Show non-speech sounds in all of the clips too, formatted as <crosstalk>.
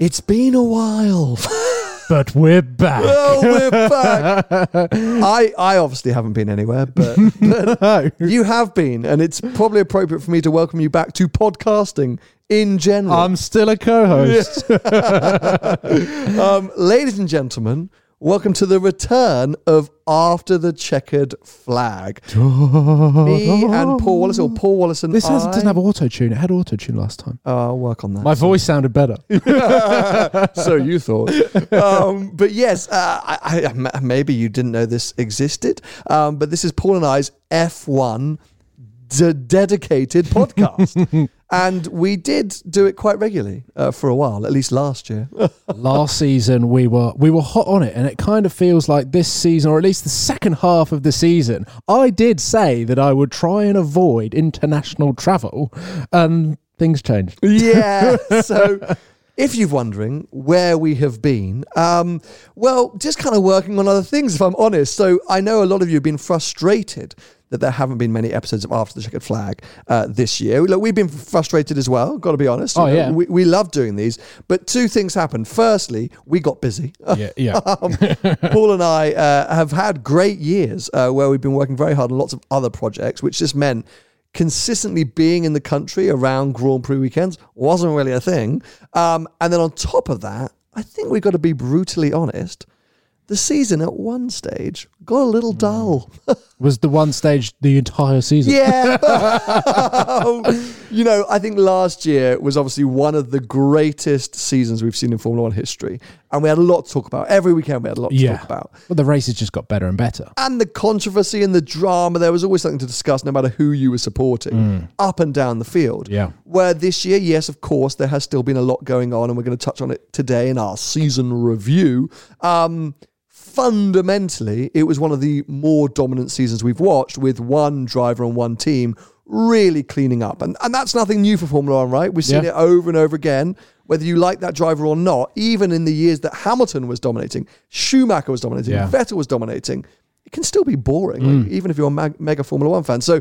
It's been a while. <laughs> But we're back. oh, we're <laughs> back. I, I obviously haven't been anywhere, but, <laughs> but you have been, and it's probably appropriate for me to welcome you back to podcasting in general. I'm still a co-host. um, ladies and gentlemen, welcome to the return of After the Checkered Flag. <laughs> Me and Paul Wallace, or Paul Wallace and This has, I. doesn't have auto tune. It had auto tune last time. Oh, I'll work on that. My voice sounded better. <laughs> so you thought. Um, but yes, uh, I, I, maybe you didn't know this existed. Um, but this is Paul and I's F1 d- dedicated podcast. <laughs> and we did do it quite regularly uh, for a while, at least last year. <laughs> last season we were we were hot on it, and it kind of feels like this season, or at least the second half of the season, I did say that I would try and avoid international travel, and things changed. <laughs> yeah. <laughs> So if you're wondering where we have been, um, well, just kind of working on other things, if I'm honest. So I know a lot of you have been frustrated that there haven't been many episodes of After the Checkered Flag uh, this year. Look, we've been frustrated as well, got to be honest. Oh, You know, yeah. We, we love doing these. But two things happened. Firstly, we got busy. Yeah, yeah. <laughs> Um, Paul and I uh, have had great years uh, where we've been working very hard on lots of other projects, which just meant consistently being in the country around Grand Prix weekends wasn't really a thing. Um, and then on top of that, I think we've got to be brutally honest. The season at one stage got a little dull. <laughs> Was the one stage the entire season? Yeah. <laughs> <laughs> you know, I think last year was obviously one of the greatest seasons we've seen in Formula One history. And we had a lot to talk about. Every weekend we had a lot to Yeah. talk about. Well, the races just got better and better. and the controversy and the drama, there was always something to discuss no matter who you were supporting, up and down the field. Yeah. Where this year, yes, of course, there has still been a lot going on, and we're going to touch on it today in our season review. Um, fundamentally, it was one of the more dominant seasons we've watched with one driver and one team really cleaning up. And, and that's nothing new for Formula One, right? We've seen Yeah. it over and over again. Whether you like that driver or not, even in the years that Hamilton was dominating, Schumacher was dominating, Yeah. Vettel was dominating, it can still be boring, like, mm. even if you're a mag- mega Formula One fan. So,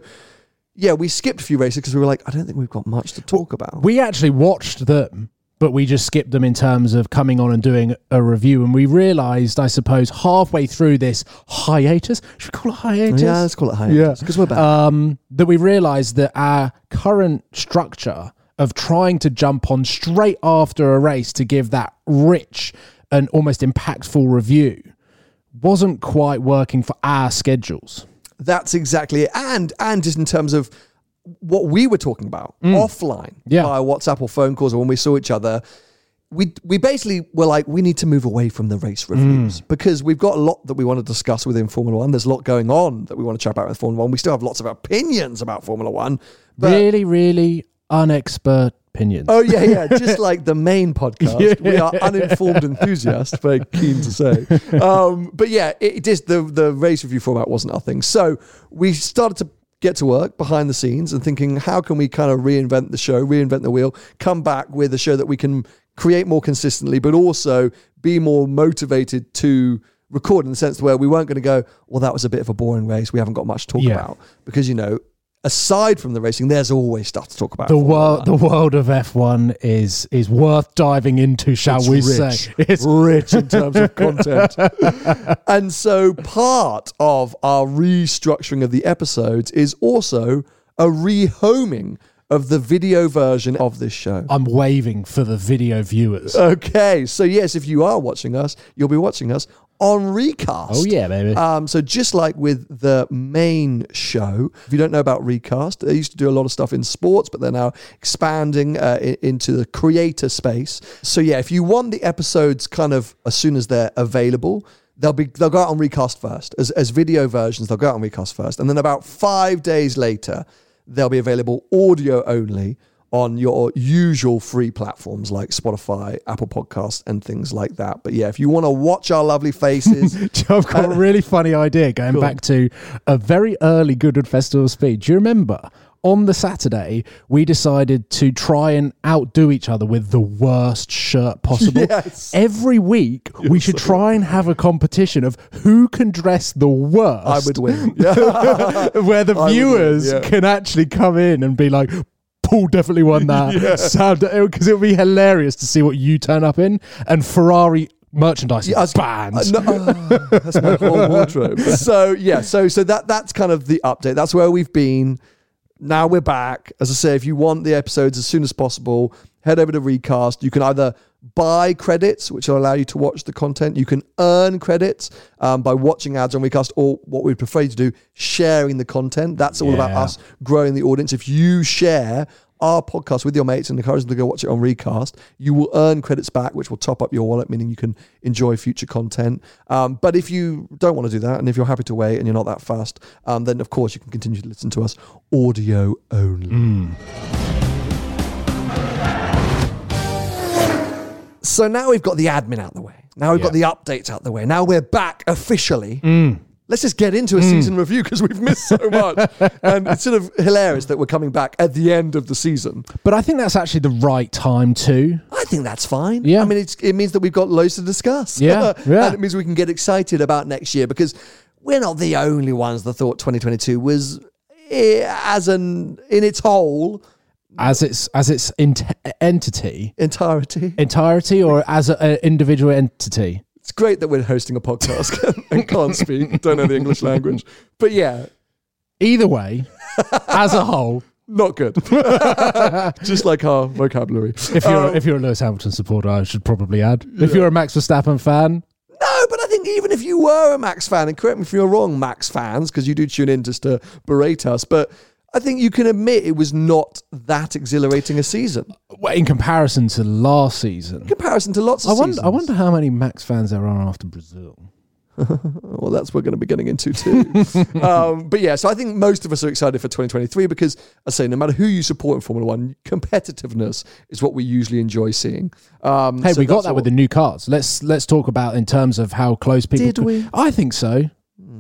yeah, we skipped a few races because we were like, I don't think we've got much to talk about. We actually watched them, but we just skipped them in terms of coming on and doing a review. And we realised, I suppose, halfway through this hiatus, should we call it hiatus? yeah, let's call it hiatus because we're back. um, that we realised that our current structure of trying to jump on straight after a race to give that rich and almost impactful review wasn't quite working for our schedules. That's exactly it. And and just in terms of what we were talking about offline Yeah. via WhatsApp or phone calls or when we saw each other, we we basically were like, we need to move away from the race reviews because we've got a lot that we want to discuss within Formula One. There's a lot going on that we want to chat about with Formula One. We still have lots of opinions about Formula One. Really, really unexpert opinions. Oh yeah, yeah. <laughs> Just like the main podcast, we are uninformed enthusiasts. Very keen to say, <laughs> um, but yeah, it, it just the the race review format wasn't our thing. So we started to get to work behind the scenes and thinking, how can we kind of reinvent the show, reinvent the wheel, come back with a show that we can create more consistently, but also be more motivated to record in the sense where we weren't going to go, well, that was a bit of a boring race. We haven't got much to talk Yeah. about because you know. Aside from the racing, there's always stuff to talk about. the world, the world of F1 is is worth diving into, shall It's we rich. say? <laughs> It's rich in terms of content. <laughs> and so part of our restructuring of the episodes is also a rehoming of the video version of this show. I'm waving for the video viewers. Okay, so yes, if you are watching us, you'll be watching us on Recast. Oh, yeah, baby. Um, so just like with the main show, if you don't know about Recast, they used to do a lot of stuff in sports, but they're now expanding uh, into the creator space. So yeah, if you want the episodes kind of as soon as they're available. They'll be they'll go out on recast first as, as video versions. They'll go out on recast first, and then about five days later, they'll be available audio only on your usual free platforms like Spotify, Apple Podcasts, and things like that. But yeah, if you want to watch our lovely faces, <laughs> I've got a uh, really funny idea going Go on. back to a very early Goodwood Festival speed. Do you remember? On the Saturday, we decided to try and outdo each other with the worst shirt possible. <laughs> Yes. Every week, we should try and have a competition of who can dress the worst. I would win. <laughs> Where the I would win, viewers yeah. can actually come in and be like, Paul definitely won that. <laughs> Sound because it would be hilarious to see what you turn up in and Ferrari merchandise Yeah, was- banned. Uh, no, oh, that's my whole wardrobe. <laughs> So yeah, so so that that's kind of the update. That's where we've been. Now we're back. As I say, if you want the episodes as soon as possible, head over to Recast. You can either buy credits, which will allow you to watch the content. You can earn credits um, by watching ads on Recast, or what we'd prefer you to do, sharing the content. That's all about us growing the audience. If you share our podcast with your mates and encourage them to go watch it on Recast, you will earn credits back, which will top up your wallet, meaning you can enjoy future content. Um, but if you don't want to do that, and if you're happy to wait and you're not that fast, um, then of course you can continue to listen to us audio only. So now we've got the admin out the way. Now we've got the updates out the way. Now we're back officially. Let's just get into a season review because we've missed so much. <laughs> and it's sort of hilarious that we're coming back at the end of the season. But I think that's actually the right time too. I think that's fine. Yeah. I mean, it's, it means that we've got loads to discuss. Yeah, <laughs> yeah. and it means we can get excited about next year because we're not the only ones that thought 2022 was eh, as an in its whole As its as its ent- entity, entirety. entirety, or as an individual entity. It's great that we're hosting a podcast <laughs> and can't speak, don't know the English language. But yeah, Either way, <laughs> as a whole, not good. <laughs> Just like our vocabulary. if you're Um, if you're a Lewis Hamilton supporter, I should probably add. If you're a Max Verstappen fan, No, but I think even if you were a Max fan, and correct me if you're wrong, Max fans, because you do tune in just to berate us, but I think you can admit it was not that exhilarating a season well, in comparison to last season, in comparison to lots of I wonder seasons. I wonder how many Max fans there are after Brazil. <laughs> Well, that's what we're going to be getting into too. <laughs> um, but yeah, so I think most of us are excited for 2023 because, I say, no matter who you support in Formula One, competitiveness is what we usually enjoy seeing. Um, Hey, so we got that with the new cars. Let's let's talk about in terms of how close people. Did could- we? I think so.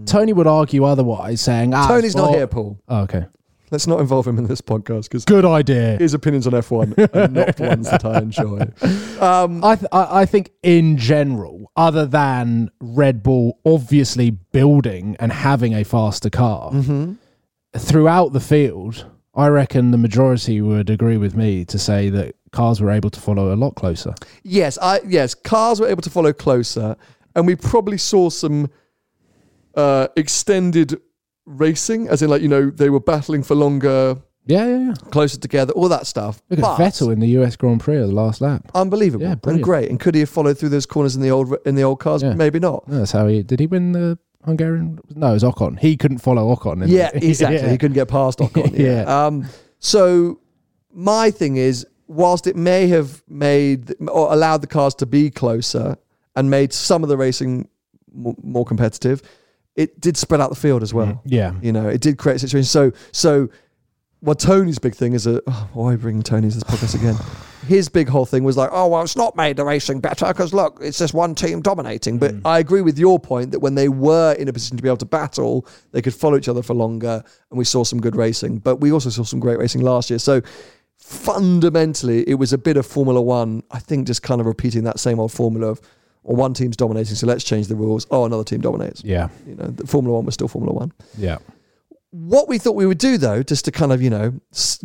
Tony would argue otherwise, saying, ah, Tony's it's not here, Paul. Oh, okay, Let's not involve him in this podcast because good idea. his opinions on F1 are not ones that I enjoy. <laughs> Um, I, th- I I think in general, other than Red Bull obviously building and having a faster car Mm-hmm. throughout the field, I reckon the majority would agree with me to say that cars were able to follow a lot closer. Yes, I yes, cars were able to follow closer, and we probably saw some uh, extended racing, as in like you know they were battling for longer, Yeah, yeah, yeah. closer together, all that stuff. Look But- at Vettel in the US Grand Prix at the last lap. unbelievable Yeah, and brilliant. great. And could he have followed through those corners in the old in the old cars? Yeah. Maybe not. That's how he did. He win the Hungarian? No, it was Ocon. He couldn't follow Ocon. in Yeah, the- <laughs> exactly. Yeah. He couldn't get past Ocon. <laughs> yeah. Um, so my thing is, whilst it may have made or allowed the cars to be closer and made some of the racing more competitive, it did spread out the field as well. Mm, yeah. You know, it did create a situation. So, so well, Tony's big thing is a. Oh, why bring Tony to this podcast again? <sighs> His big whole thing was like, oh well, it's not made the racing better because look, it's just one team dominating. But mm. I agree with your point that when they were in a position to be able to battle, they could follow each other for longer, and we saw some good racing. But we also saw some great racing last year. So fundamentally, it was a bit of Formula One. I think just kind of repeating that same old formula of. Well, one team's dominating, so let's change the rules. Oh, another team dominates. Yeah. You know, the Formula One was still Formula One Yeah. what we thought we would do though just to kind of you know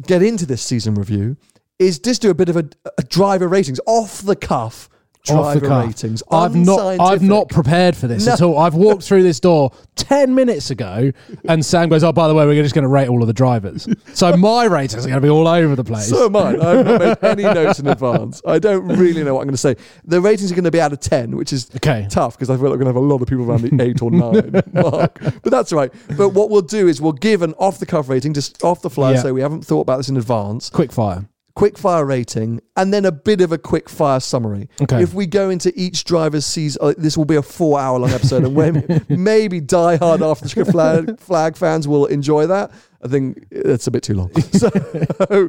get into this season review is just do a bit of a, a driver ratings off the cuff driver ratings. I've not. I've not prepared for this No. at all. I've walked through this door ten minutes ago, and Sam goes, "Oh, by the way, we're just going to rate all of the drivers." So my ratings are going to be all over the place. So am I. I've not made any notes in advance. I don't really know what I'm going to say. The ratings are going to be out of 10, which is Okay. tough because I feel like we're going to have a lot of people around the 8 or 9 <laughs> mark. But that's all right. But what we'll do is we'll give an off the cuff rating, just off the fly, Yeah. so we haven't thought about this in advance. Quick fire. Quick fire rating, and then a bit of a quick fire summary. Okay. If we go into each driver's season, uh, this will be a four hour long episode, and <laughs> maybe, maybe die hard after the flag, flag fans will enjoy that. I think it's a bit too long. <laughs> So,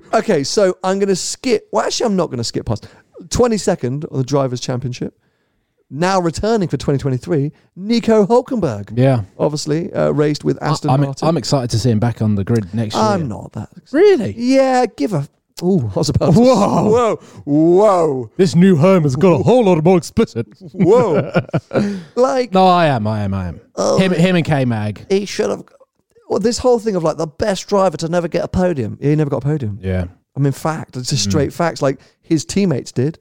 <laughs> okay, so I'm going to skip. Well, actually, I'm not going to skip past 22nd of the Drivers' Championship. Now returning for 2023, Nico Hulkenberg. Yeah. Obviously, uh, raced with Aston I'm, Martin. I'm excited to see him back on the grid next year. I'm not that. Really? Yeah, give a. Oh, I was about to. Whoa. Whoa. Whoa. This new home has got a whole lot more explicit. Whoa. <laughs> like, No, I am. I am. I am. Oh. him, him, and K Mag. he should have. Well, this whole thing of like the best driver to never get a podium. He never got a podium. Yeah. I mean, fact. It's just Mm. straight facts. Like his teammates did,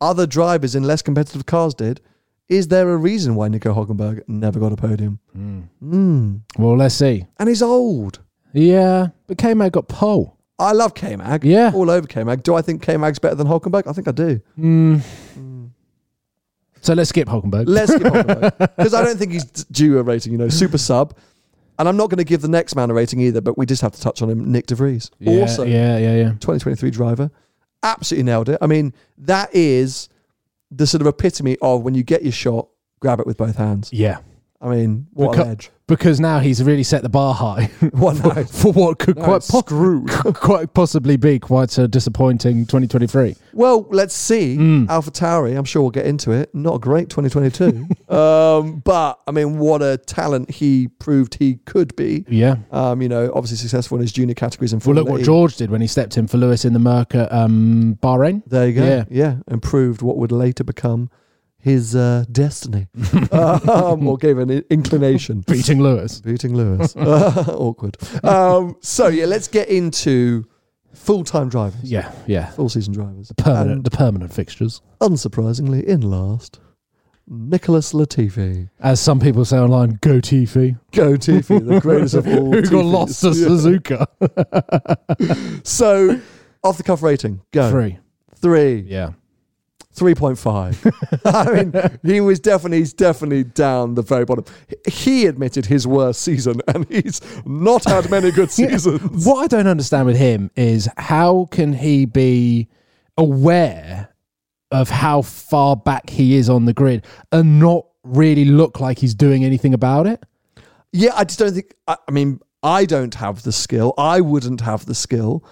other drivers in less competitive cars did. Is there a reason why Nico Hulkenberg never got a podium? Mm. Well, let's see. And he's old. Yeah, but K Mag got pole. I love K Mag. Yeah. All over K Mag. Do I think K Mag's better than Hulkenberg? I think I do. Hmm. Hmm. So let's skip Hulkenberg. Let's skip Hulkenberg. <laughs> Because I don't think he's due a rating, you know, super sub. And I'm not going to give the next man a rating either, but we just have to touch on him, Nyck De Vries. yeah, also, yeah, yeah, yeah. 2023 driver. Absolutely nailed it. I mean, that is the sort of epitome of when you get your shot, grab it with both hands. Yeah. I mean, what Beca- an edge. Because now he's really set the bar high What <laughs> for, for what could Now quite, po- <laughs> quite possibly be quite a disappointing 2023. Well, let's see. Mm. Alpha Tauri, I'm sure we'll get into it. Not a great 2022. <laughs> um, but, I mean, what a talent he proved he could be. Yeah. Um, you know, obviously successful in his junior categories and. Well, look what. George did when he stepped in for Lewis in the Merc at um, Bahrain. There you go. Yeah. Yeah. And proved what would later become his uh, destiny. <laughs> um, or gave an inclination. Beating Lewis. Beating Lewis. <laughs> Awkward. Um, so, yeah, let's get into full time drivers, Yeah, yeah. full season drivers. Permanent, And the permanent fixtures. unsurprisingly, in last, Nicholas Latifi. As some people say online, go Tiffy. Go Tiffy, the greatest of <laughs> all. Who got lost to Suzuka. So, off the cuff rating, go. Three. Three. Yeah. 3.5. <laughs> I mean, he was definitely, he's definitely down the very bottom. He admitted his worst season, and he's not had many good <laughs> seasons. What I don't understand with him is how can he be aware of how far back he is on the grid and not really look like he's doing anything about it? Yeah, I just don't think, I, I mean, I don't have the skill. I wouldn't have the skill,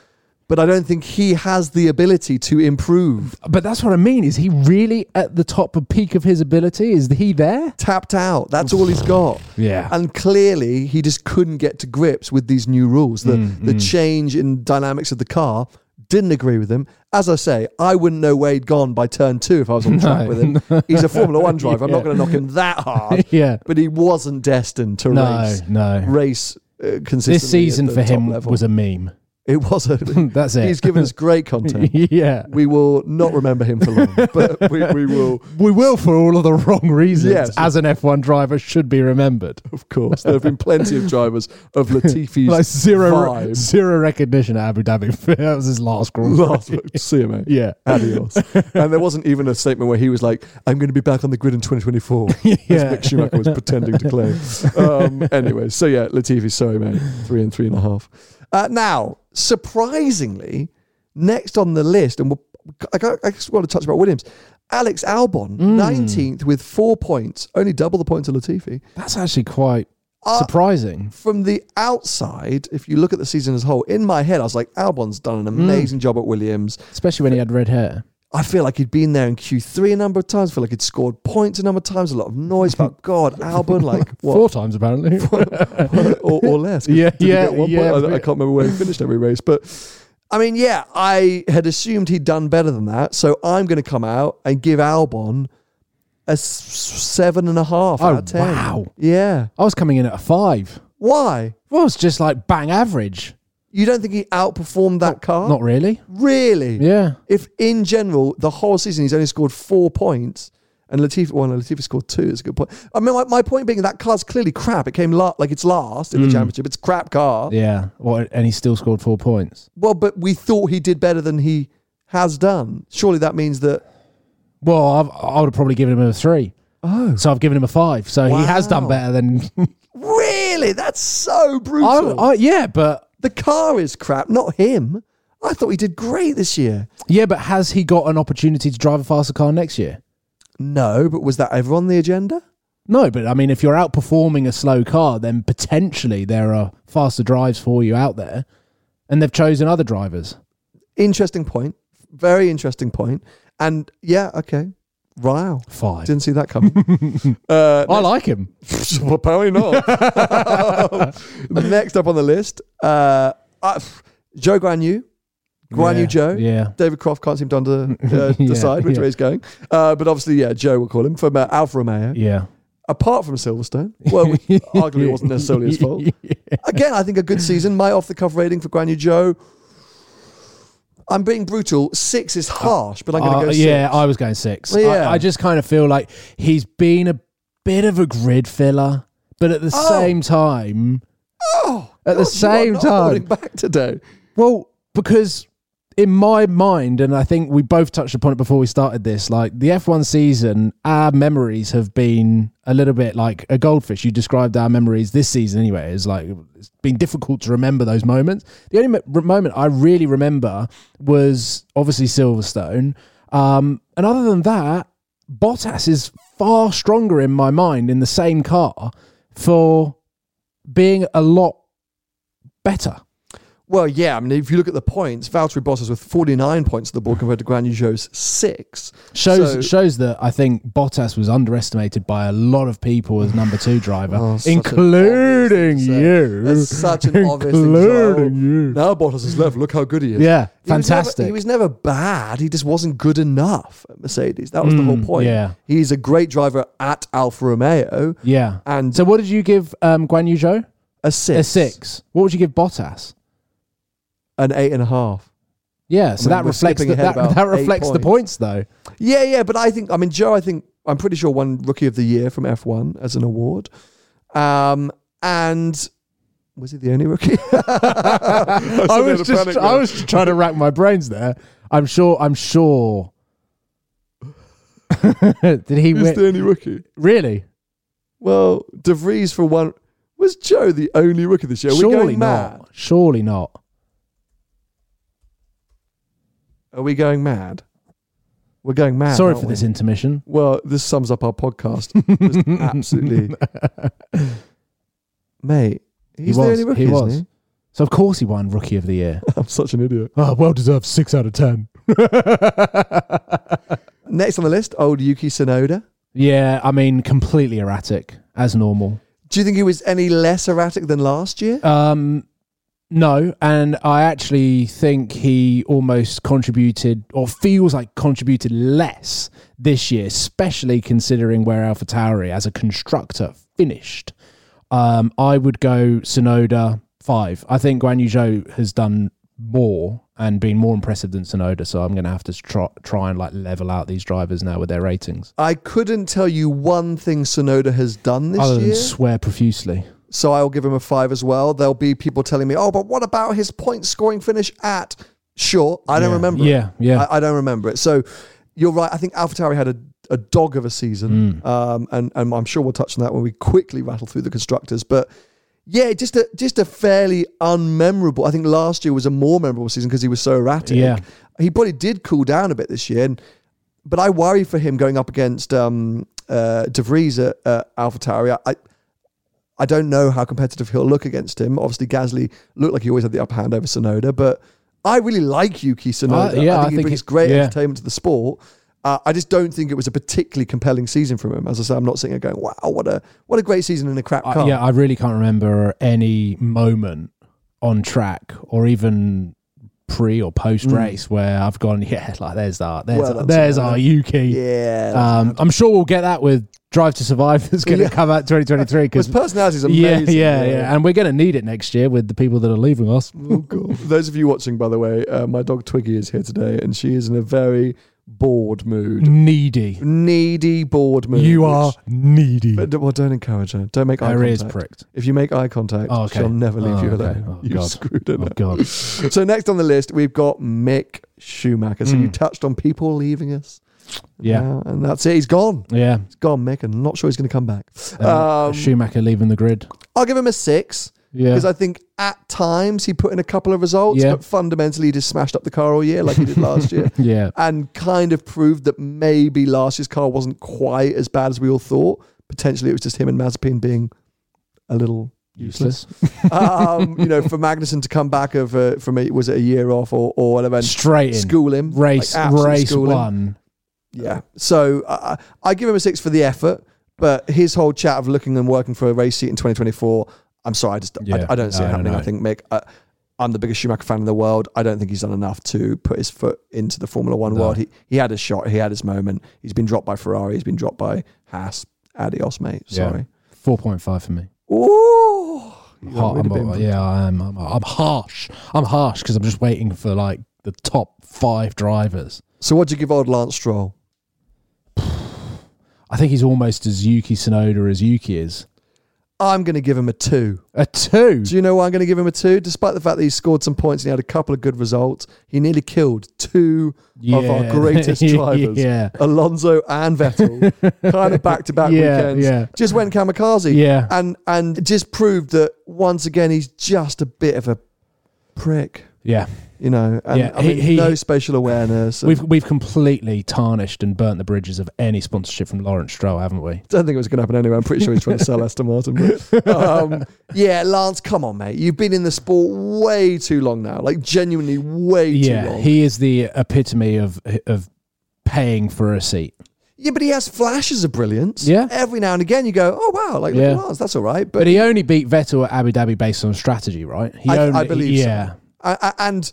but I don't think he has the ability to improve. But that's what I mean. Is he really at the top of peak of his ability? Is he there? Tapped out. That's all he's got. Yeah. And clearly, he just couldn't get to grips with these new rules. The the change in dynamics of the car didn't agree with him. As I say, I wouldn't know where he'd gone by turn two if I was on track <laughs> No. with him. He's a Formula One driver. I'm not <laughs> going to knock him that hard. <laughs> yeah. But he wasn't destined to No, race no. race uh, consistently. This season for him level. was a meme. It was a. <laughs> That's it. He's given us great <laughs> content. yeah. We will not remember him for long, <laughs> but we, we will, We will for all of the wrong reasons, Yes. as an F1 driver should be remembered. of course. There have been plenty of drivers of Latifi's Like zero, zero recognition at Abu Dhabi. that was his last Grand Last see you, mate. Yeah. Adios. and there wasn't even a statement where he was like, I'm going to be back on the grid in 2024. As Yeah. Mick Schumacher was pretending to claim. Um, anyway, so yeah, Latifi, sorry, mate. Three and three and a half. Uh, now, surprisingly, next on the list, and we'll, I, just want to touch about Williams. Alex Albon, Hmm. 19th with four points, only double the points of Latifi. That's actually quite Uh, surprising. From the outside, if you look at the season as a whole, in my head, I was like, Albon's done Hmm. an amazing job at Williams. Especially when he had red hair. I feel like he'd been there in Q3 a number of times. I feel like he'd scored points a number of times. A lot of noise about <laughs> God, Albon, like Four times, apparently. <laughs> or, or less. Yeah, yeah, yeah? I, I can't remember where he finished every race, but I mean, yeah, I had assumed he'd done better than that. So I'm going to come out and give Albon a s- seven and a half Oh, out of ten. wow. Yeah. I was coming in at a five. Why? Well, it's just like bang average. You don't think he outperformed that car? Not really. really. Yeah. If in general the whole season he's only scored four points, and Latifi, well, no, Latifi scored two. Is a good point. I mean, my, my point being that car's clearly crap. It came la- like it's last in the championship. It's a crap car. Mm. Yeah. Well, and he still scored four points. Well, but we thought he did better than he has done. Surely that means that. Well, I've, I would have probably given him a three. Oh, So I've given him a five. So he has done Wow. better than. <laughs> really? That's so brutal. I, I, yeah, but the car is crap, not him. I thought he did great this year. yeah, but has he got an opportunity to drive a faster car next year? No, but was that ever on the agenda? No, but I mean, if you're outperforming a slow car, then potentially there are faster drives for you out there, and they've chosen other drivers. Interesting point. Very interesting point. And yeah, okay. Wow. Five. Didn't see that coming. <laughs> uh, I like him. <laughs> well, apparently not. <laughs> Next up on the list, uh, uh, Zhou Guanyu. Guanyu Yeah, Zhou. Yeah. David Croft can't seem to under, uh, Yeah, decide which yeah. way he's going. Uh, but obviously, yeah, Zhou we'll call him from uh, Alfa Romeo. Yeah. Apart from Silverstone, well, arguably it wasn't necessarily his fault. Again, I think a good season. My off the cuff rating for Guanyu Zhou. I'm being brutal. Six is harsh, but I'm going to Uh, go yeah. I was going six. I- yeah. I, just kind of feel like he's been a bit of a grid filler, but at the Oh. same time, oh, at the God, you are same not time- back today. well, because in my mind, and I think we both touched upon it before we started this, like the F1 season, our memories have been a little bit like a goldfish. You described our memories this season anyway, as like it's been difficult to remember those moments. The only moment I really remember was obviously Silverstone. Um, and other than that, Bottas is far stronger in my mind in the same car for being a lot better. Well, yeah. I mean, if you look at the points, Valtteri Bottas with 49 points at the board compared to Guanyu Zhou's six. Shows So- shows that I think Bottas was underestimated by a lot of people as number two driver, Oh, including obvious thing to say. you. That's such an obvious thing including you. Now Bottas is left. Look how good he is. Yeah, He was never- fantastic. he was never bad. He just wasn't good enough at Mercedes. That was the whole Mm, point. yeah. He's a great driver at Alfa Romeo yeah. and So what did you give um, Guan Yu Zhou? a six. A six. What would you give Bottas? An eight and a half. Yeah, so mean, that reflects the, that, that eight reflects the points. points though. Yeah, yeah, but I think I mean Zhou. I think I'm pretty sure won Rookie of the Year from F1 as an award, um, and was he the only rookie? <laughs> I was just I was just trying to rack my brains there. I'm sure I'm sure. <laughs> Did he Who's win? the only rookie? really? Well, De Vries for one. Was Zhou the only rookie this year? Are we Surely going mad? not. Surely not. Are we going mad? We're going mad. Sorry for we? this intermission. Well, this sums up our podcast. <laughs> Absolutely, mate. He's the was, only rookie, he isn't was. he? So of course he won Rookie of the Year. <laughs> I'm such an idiot. Oh, well deserved. Six out of ten. <laughs> Next on the list, old Yuki Tsunoda. Yeah, I mean completely erratic as normal. Do you think he was any less erratic than last year? Um, no, and I actually think he almost contributed, or feels like contributed less this year, especially considering where AlphaTauri as a constructor finished. Um, I would go Tsunoda five. I think Guan Yu Zhou has done more and been more impressive than Tsunoda, so I'm going to have to try, try and like level out these drivers now with their ratings. I couldn't tell you one thing Tsunoda has done this Other year, than swear profusely. So I'll give him a five as well. There'll be people telling me, "Oh, but what about his point scoring finish at?" Sure, I don't Yeah. remember. it. Yeah, yeah. I, I don't remember it. So you're right. I think AlphaTauri had a, a dog of a season, Mm. um, and and I'm sure we'll touch on that when we quickly rattle through the constructors. But yeah, just a just a fairly unmemorable. I think last year was a more memorable season because he was so erratic. Yeah. he probably did cool down a bit this year, and, but I worry for him going up against um, uh, De Vries at uh, AlphaTauri. I, I I don't know how competitive he'll look against him. Obviously, Gasly looked like he always had the upper hand over Tsunoda, but I really like Yuki Tsunoda. Uh, yeah, I think I he think brings it- great yeah. entertainment to the sport. Uh, I just don't think it was a particularly compelling season from him. As I said, I'm not sitting there going, "Wow, what a what a great season in a crap car." yeah, I really can't remember any moment on track or even pre or post race where I've gone, yeah, like there's that, there's Mm. Well our, there's our Yuki. yeah. Um, I'm sure we'll get that with Drive to Survive that's going to Yeah. come out 2023 because <laughs> personality is <laughs> yeah, amazing. yeah, yeah, and we're going to need it next year with the people that are leaving us. Oh, God. <laughs> Those of you watching, by the way, uh, my dog Twiggy is here today, and she is in a very bored mood, Needy. needy, bored mood. You are needy. But, well, don't encourage her. Don't make eye Her ears contact. pricked. If you make eye contact, Oh, okay. she'll never leave Oh, you okay. alone. Oh, you God. screwed her. Oh. God. So next on the list, we've got Mick Schumacher. So Mm. you touched on people leaving us. Yeah. Uh, and that's it. He's gone. Yeah. He's gone, Mick, and I'm not sure he's going to come back. Uh, Um, Schumacher leaving the grid. I'll give him a six Yeah. because I think at times he put in a couple of results, Yeah. but fundamentally he just smashed up the car all year like he did last year. <laughs> yeah. And kind of proved that maybe last year's car wasn't quite as bad as we all thought. Potentially it was just him and Mazepin being a little useless. <laughs> Um, you know, for Magnussen to come back of uh, from a, was it a year off or, or whatever, Straight in. school him, race like, race school him. Yeah. So uh, I give him a six for the effort, but his whole chat of looking and working for a race seat in 2024, I'm sorry, I just Yeah. I, I don't see No, it no, happening. no. I think Mick. Uh, I'm the biggest Schumacher fan in the world. I don't think he's done enough to put his foot into the Formula One world. He he had his shot. He had his moment. He's been dropped by Ferrari. He's been dropped by Haas. Adios, mate. Yeah. Sorry. Four point five for me. Ooh. You Har- are really I'm- yeah, I am. I'm, I'm harsh. I'm harsh because I'm just waiting for like the top five drivers. So what'd you give old Lance Stroll? I think he's almost as Yuki Tsunoda as Yuki is. I'm going to give him a two. A two. Do you know why I'm going to give him a two? Despite the fact that he scored some points and he had a couple of good results, he nearly killed two of our greatest <laughs> drivers, Yeah. Alonso and Vettel, <laughs> kind of back to back Yeah, weekends. yeah. Just went kamikaze. Yeah. And and just proved that once again he's just a bit of a prick. Yeah. You know, and Yeah, I he- mean, he- no spatial awareness. We've we've completely tarnished and burnt the bridges of any sponsorship from Lawrence Stroll, haven't we? don't think it was going to happen anyway. I'm pretty sure he's trying to sell Aston Martin. But, um, <laughs> yeah, Lance, come on, mate. You've been in the sport way too long now. Like genuinely way too Yeah, long. he is the epitome of of paying for a seat. Yeah, but he has flashes of brilliance. Yeah. Every now and again, you go, "Oh wow, like look Yeah. at Lance, that's all right." But, But he only beat Vettel at Abu Dhabi based on strategy, right? He I, only, I believe yeah. so. I, I, and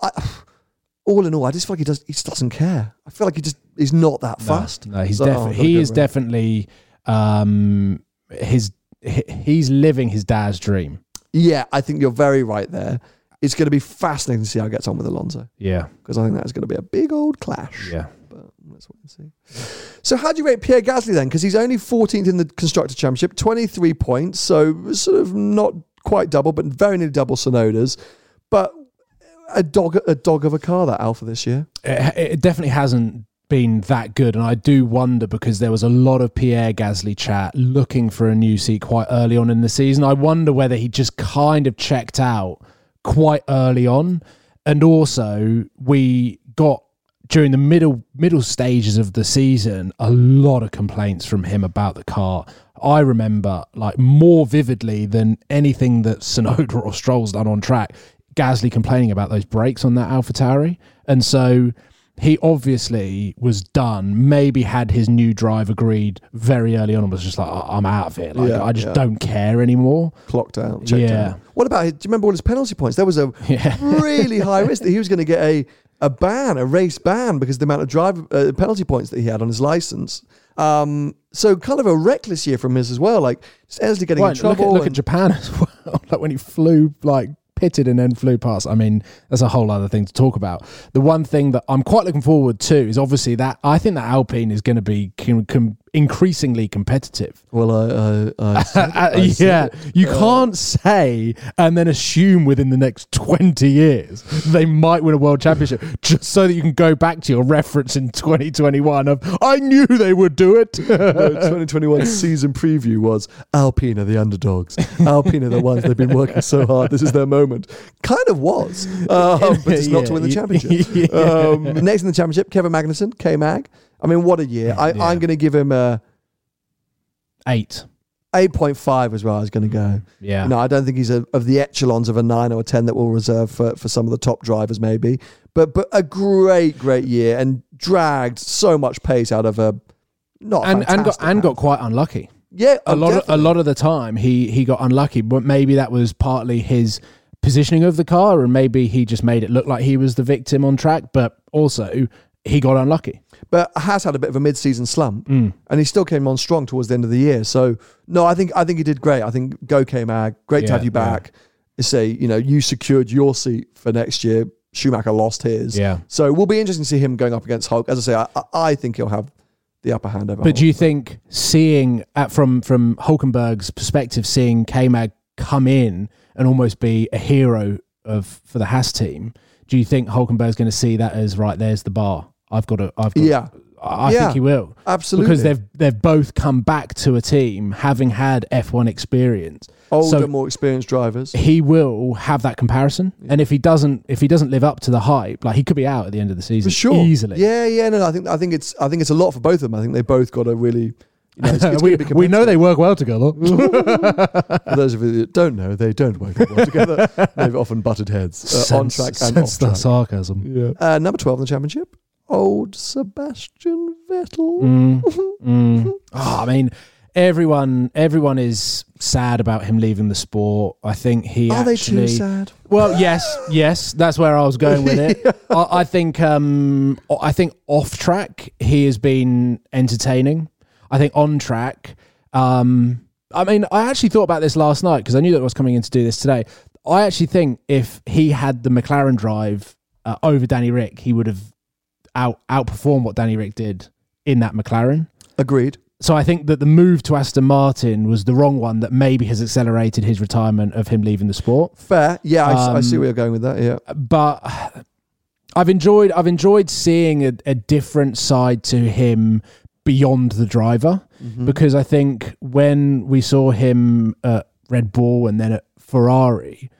I, <sighs> all in all, I just feel like he does. He just doesn't care. I feel like he just he's not that fast. No, he's So, oh, definitely—he is definitely um his he's living his dad's dream. Yeah, I think you're very right there. It's going to be fascinating to see how he gets on with Alonso Yeah, because I think that's going to be a big old clash. yeah. But let's wait and see. So, how do you rate Pierre Gasly then? Because he's only 14th in the constructor championship, 23 points, so sort of not quite double, but very nearly double Tsunoda's. But a dog, a dog of a car that Alpha this year. It, it definitely hasn't been that good, and I do wonder because there was a lot of Pierre Gasly chat looking for a new seat quite early on in the season. I wonder whether he just kind of checked out quite early on, and also we got during the middle middle stages of the season a lot of complaints from him about the car. I remember like more vividly than anything that Tsunoda or Stroll's done on track. Gasly complaining about those brakes on that AlphaTauri, and so he obviously was done. Maybe had his new drive agreed very early on, and was just like, "I- "I'm out of here. Like, Yeah, I just yeah. don't care anymore." Clocked out, checked Yeah. out. What about? Do you remember all his penalty points? There was a <laughs> Yeah. really high risk that he was going to get a a ban, a race ban, because the amount of drive uh, penalty points that he had on his license. Um, so kind of a reckless year from his as well. Like endlessly getting in Right, look trouble. at, look at Japan <laughs> as well. like when he flew, like pitted and then flew past. I mean, that's a whole other thing to talk about. The one thing that I'm quite looking forward to is obviously that I think that Alpine is going to be com- com- increasingly competitive. well, I, I, I, <laughs> said- I <laughs> yeah, you can't say and then assume within the next 20 years they might win a world championship just so that you can go back to your reference in 2021 of I knew they would do it. <laughs> No, 2021 season preview was Alpine are the underdogs. Alpine are the ones they've been working so hard. This is their moment. Kind of was, um, but it's not to win the championship. yeah. Um, next in the championship, Kevin Magnussen, K Mag. I mean, what a year! I, Yeah. I'm going to give him a Eight. 8.5 as well. I was going to go. Yeah. You know, I don't think he's a, of the echelons of a nine or a ten that we'll reserve for, for some of the top drivers, maybe. But but a great, great year and dragged so much pace out of a not and and got and got quite unlucky. yeah a oh, lot of, a lot of the time he he got unlucky, but maybe that was partly his positioning of the car, and maybe he just made it look like he was the victim on track. But also, he got unlucky. but has had a bit of a mid-season slump, Mm. and he still came on strong towards the end of the year. So no, I think I think he did great. I think go K Mag, great to have you back. Say you know you secured your seat for next year. Schumacher lost his. Yeah. So it will be interesting to see him going up against Hulk. As I say, I, I- I think he'll have the upper hand over. But Hulk. do you think seeing at, from from Hulkenberg's perspective, seeing K Mag come in and almost be a hero of for the Haas team, do you think Hulkenberg's going to see that as right? There's the bar. I've got to. I've got. Yeah. I I Yeah. think he will Absolutely. because they've they've both come back to a team having had F1 experience. older, so- more experienced drivers. He will have that comparison, and if he doesn't, if he doesn't live up to the hype, like he could be out at the end of the season For sure, easily. Yeah, yeah. No, no, I think I think it's I think it's a lot for both of them. I think they both got a really. You know, it's, it's <laughs> we, we know they work well together. <laughs> For those of you that don't know, they don't work well together. <laughs> They've often butted heads uh, on track and off Sense track. sarcasm. Yeah. Uh, number 12 in the championship, old Sebastian Vettel. Mm, <laughs> mm. Oh, I mean, everyone everyone is sad about him leaving the sport. I think he Are they too sad? Well, yes, yes, that's where I was going with it. <laughs> I, I think um, I think off track he has been entertaining. I think on track, um, I mean, I actually thought about this last night because I knew that I was coming in to do this today. I actually think if he had the McLaren drive uh, over Danny Rick, he would have out outperformed what Danny Rick did in that McLaren. Agreed. So I think that the move to Aston Martin was the wrong one that maybe has accelerated his retirement of him leaving the sport. Fair. Yeah, I, I see Um, where you're going with that. Yeah. But I've enjoyed I've enjoyed seeing a, a different side to him beyond the driver because I think when we saw him at Red Bull and then at Ferrari,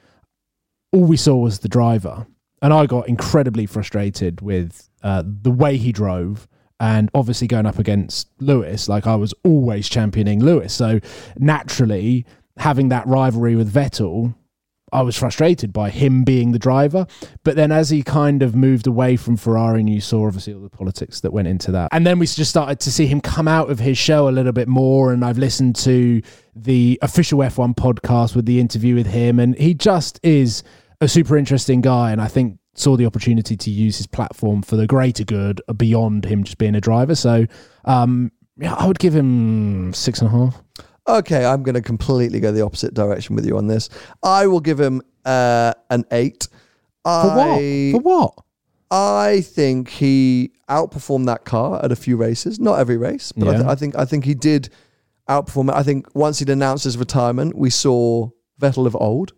all we saw was the driver, and I got incredibly frustrated with uh, the way he drove. And obviously, going up against Lewis, like I was always championing Lewis. So naturally, having that rivalry with Vettel, I was frustrated by him being the driver. But then as he kind of moved away from Ferrari, and you saw obviously all the politics that went into that. And then we just started to see him come out of his show a little bit more. And I've listened to the official F1 podcast with the interview with him. And he just is a super interesting guy. And I think saw the opportunity to use his platform for the greater good beyond him just being a driver. So um, yeah, I would give him six and a half. Okay, I'm going to completely go the opposite direction with you on this. I will give him uh, an eight. For I, what? For what? I think he outperformed that car at a few races, not every race, but I, th- I think I think he did outperform it. I think once he'd announced his retirement, we saw Vettel of old.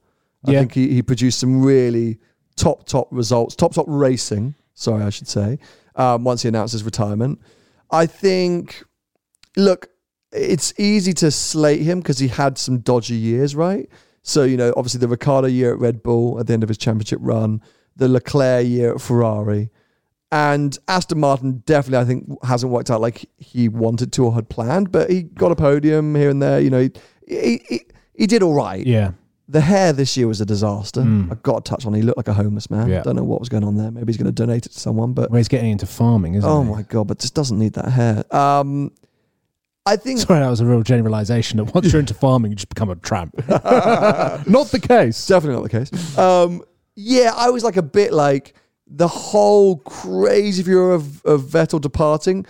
I Yeah. think he, he produced some really top top results, top top racing. Sorry, I should say. Um, once he announced his retirement, I think. Look, it's easy to slate him because he had some dodgy years, right? So you know, obviously the Ricciardo year at Red Bull at the end of his championship run, the Leclerc year at Ferrari, and Aston Martin definitely I think hasn't worked out like he wanted to or had planned, but he got a podium here and there. You know, he he, he, he did all right. Yeah. The hair this year was a disaster. Mm. I've got to touch on. He looked like a homeless man. Yeah. Don't know what was going on there. Maybe he's going to donate it to someone, but Well, he's getting into farming, isn't oh he? my god, but just doesn't need that hair. Um, I think Sorry, that was a real generalization. That once you're into farming, you just become a tramp. <laughs> Not the case. Definitely not the case. Um, yeah, I was like a bit like the whole crazy view of, of Vettel departing.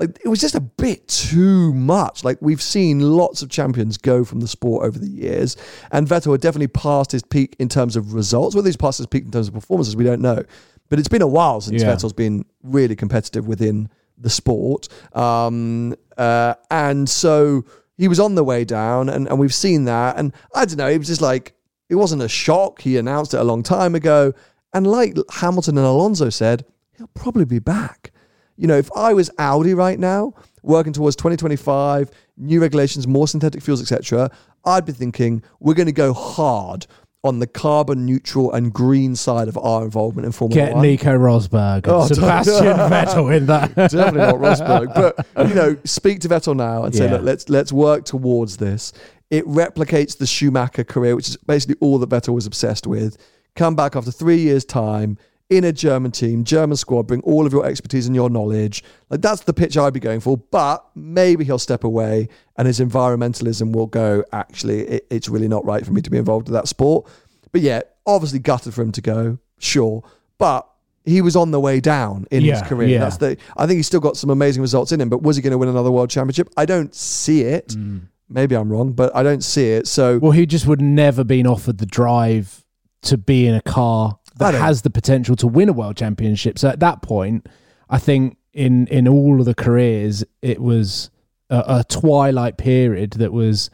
Like it was just a bit too much. Like we've seen lots of champions go from the sport over the years, and Vettel had definitely passed his peak in terms of results. Whether he's passed his peak in terms of performances, we don't know. But it's been a while since Yeah. Vettel's been really competitive within the sport. Um, uh, and so he was on the way down, and, and we've seen that. And I don't know, it was just like, it wasn't a shock. He announced it a long time ago. And like Hamilton and Alonso said, he'll probably be back. You know, if I was Audi right now, working towards 2025, new regulations, more synthetic fuels, etc., I'd be thinking we're going to go hard on the carbon neutral and green side of our involvement in Formula Get One. Nico Rosberg Oh, <laughs> Sebastian <laughs> Vettel in that. Definitely not Rosberg. But you know, speak to Vettel now and say, look, let's let's work towards this. It replicates the Schumacher career, which is basically all that Vettel was obsessed with. Come back after three years' time in a German team, German squad, bring all of your expertise and your knowledge. Like that's the pitch I'd be going for. But maybe he'll step away and his environmentalism will go, actually, it, it's really not right for me to be involved in that sport. But yeah, obviously gutted for him to go, sure. But he was on the way down in Yeah, his career. yeah. That's the. I think he's still got some amazing results in him, but was he going to win another world championship? I don't see it. Mm. Maybe I'm wrong, but I don't see it. So Well, he just would never been offered the drive to be in a car that has the potential to win a world championship. So at that point, I think in in all of the careers, it was a, a twilight period that was.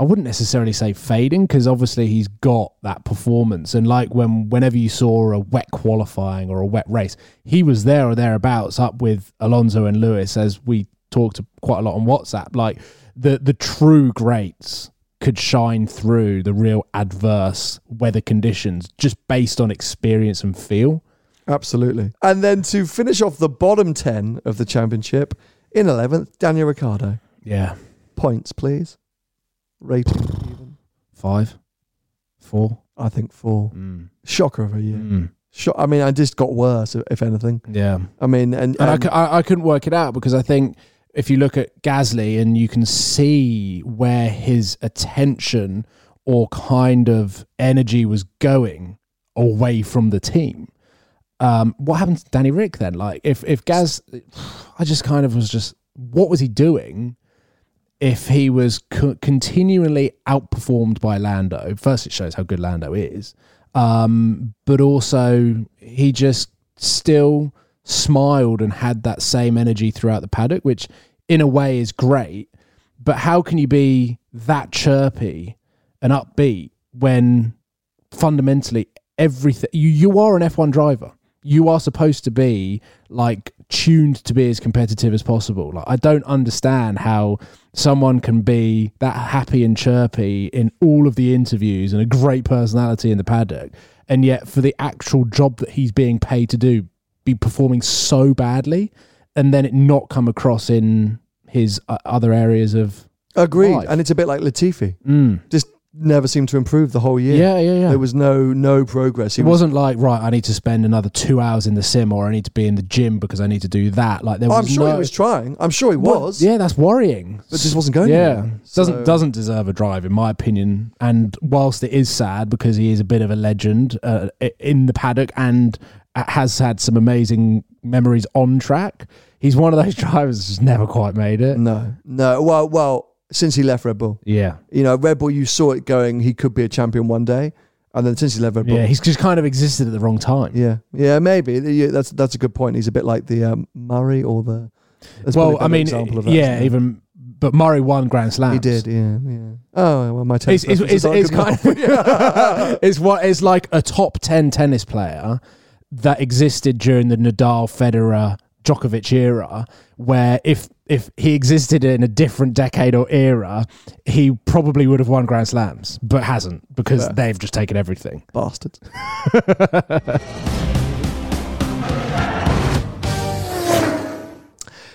I wouldn't necessarily say fading because obviously he's got that performance and like when whenever you saw a wet qualifying or a wet race, he was there or thereabouts up with Alonso and Lewis as we talked quite a lot on WhatsApp. Like the the true greats could shine through the real adverse weather conditions just based on experience and feel. absolutely. And then to finish off the bottom ten of the championship in eleventh, Daniel Ricciardo. Yeah, Points, please. Rating even. five, four. I think four. Mm. Shocker of a year. Mm. Sho- I mean, I just got worse, if- anything. Yeah. I mean, and, and and- I, I couldn't work it out because I think if you look at Gasly and you can see where his attention or kind of energy was going away from the team. Um, what happened to Danny Rick then? Like, if if Gaz, I just kind of was just, what was he doing? If he was co- continually outperformed by Lando, first it shows how good Lando is, um, but also he just still smiled and had that same energy throughout the paddock, which in a way is great. But how can you be that chirpy and upbeat when fundamentally everything you, you are an F1 driver? You are supposed to be like tuned to be as competitive as possible. Like I don't understand how someone can be that happy and chirpy in all of the interviews and a great personality in the paddock, and yet for the actual job that he's being paid to do, be performing so badly, and then it not come across in his uh, other areas of agreed. life. And it's a bit like Latifi. Mm. Just never seemed to improve the whole year. Yeah, yeah, yeah. There was no no progress. He it was, wasn't like right. I need to spend another two hours in the sim, or I need to be in the gym because I need to do that. Like there was I'm sure no, he was trying. I'm sure he Well, was. Yeah, that's worrying. But just wasn't going Yeah, anywhere. doesn't doesn't deserve a drive in my opinion. And whilst it is sad because he is a bit of a legend uh, in the paddock and has had some amazing memories on track, he's one of those <laughs> drivers who's never quite made it. No, no. Well, well, since he left Red Bull, Yeah, you know, Red Bull, you saw it going. He could be a champion one day, and then since he left Red Bull, yeah, he's just kind of existed at the wrong time. yeah, yeah, maybe Yeah, that's that's a good point. He's a bit like the um, Murray or the. well, I mean, example of that, yeah, even but Murray won Grand Slams. he did, yeah, yeah. Oh well, my It's, taste. it's, it's, it's aren't kind of <laughs> <laughs> it's what it's like a top ten tennis player that existed during the Nadal, Federer, Djokovic era, where if if he existed in a different decade or era, he probably would have won Grand Slams, but hasn't because Fair. they've just taken everything. bastards. <laughs>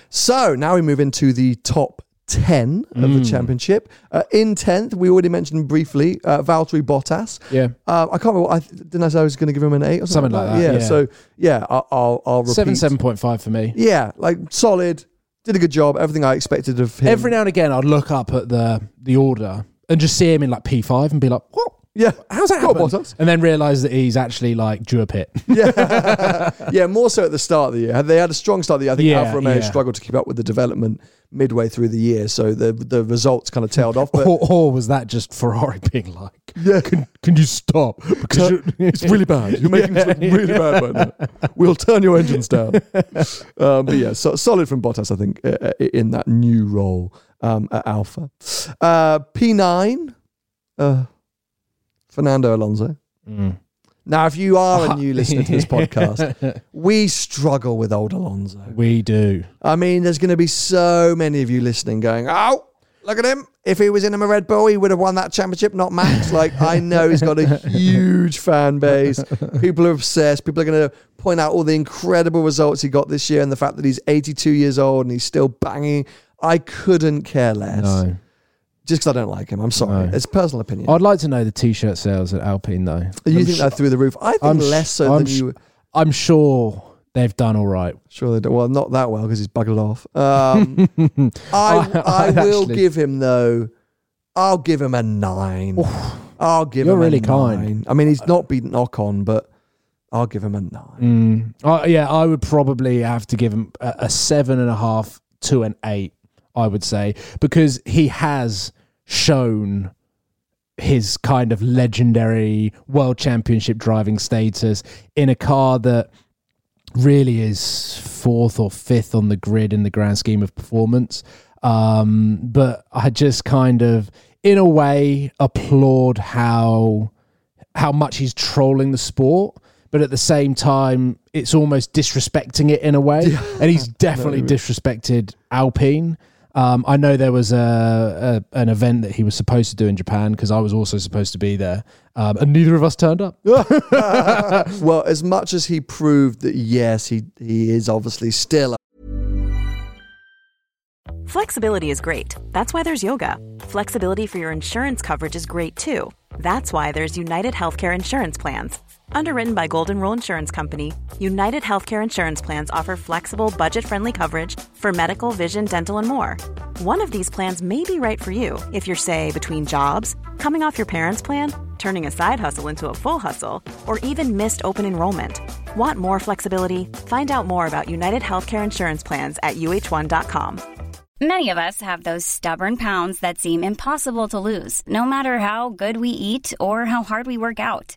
so now we move into the top 10 of Mm. the championship. Uh, in 10th, we already mentioned briefly uh, Valtteri Bottas. Yeah, Uh, I can't remember. I didn't I say I was going to give him an eight or something, Something like that, Yeah. yeah. So yeah, I'll I'll, I'll repeat. seven seven point five for me. Yeah, like solid. Did a good job. Everything I expected of him. Every now and again, I'd look up at the the order and just see him in like P five and be like, "What? yeah, How's that Go happen?" Bottas. And then realize that he's actually like drew a pit. <laughs> yeah, <laughs> yeah. More so at the start of the year. They had a strong start of the year. I think Yeah, Alfa Romeo yeah. struggled to keep up with the development midway through the year, so the the results kind of tailed off. But <laughs> or, or was that just Ferrari being like, yeah, "Can can you stop?" <laughs> Because you're- it's really bad. You're making it look <laughs> really bad right now. We'll turn your engines down. um, but yeah, so, solid from Bottas, I think, uh, uh, in that new role um, at Alfa. Uh, P9, uh, Fernando Alonso. Mm. Now, if you are a new listener to this podcast, <laughs> we struggle with old Alonso. we do. I mean, there's going to be so many of you listening going, oh, look at him. If he was in a Red Bull, he would have won that championship, not Max. <laughs> Like, I know he's got a huge fan base. People are obsessed. People are going to point out all the incredible results he got this year and the fact that he's 82 years old and he's still banging. I couldn't care less. No, Just because I don't like him. I'm sorry. No. It's personal opinion. I'd like to know the t-shirt sales at Alpine though. you I'm think they're through the roof? I think I'm less so I'm than sh- you. I'm sure they've done all right. Sure, they don't. Well, not that well because he's buggered off. Um, <laughs> I, I- I, will actually- give him though. I'll give him a nine. I'll give You're him really kind. I mean, he's not beaten Ocon, but I'll give him a nine. Uh, yeah, I would probably have to give him a, a seven and a half to an eight. I would say because he has shown his kind of legendary world championship driving status in a car that really is fourth or fifth on the grid in the grand scheme of performance. Um, but I just kind of, in a way, applaud how how much he's trolling the sport. But at the same time, it's almost disrespecting it in a way, and he's <laughs> definitely disrespected Alpine. Um, I know there was a, a an event that he was supposed to do in Japan because I was also supposed to be there, um, and neither of us turned up. <laughs> <laughs> well, as much as he proved that yes, he he is obviously still a Flexibility is great. That's why there's yoga. Flexibility for your insurance coverage is great too. That's why there's United Healthcare Insurance Plans. Underwritten by Golden Rule Insurance Company, United Healthcare Insurance Plans offer flexible, budget friendly coverage for medical, vision, dental, and more. One of these plans may be right for you if you're, say, between jobs, coming off your parents' plan, turning a side hustle into a full hustle, or even missed open enrollment. Want more flexibility? Find out more about United Healthcare Insurance Plans at uhone.com. Many of us have those stubborn pounds that seem impossible to lose, no matter how good we eat or how hard we work out.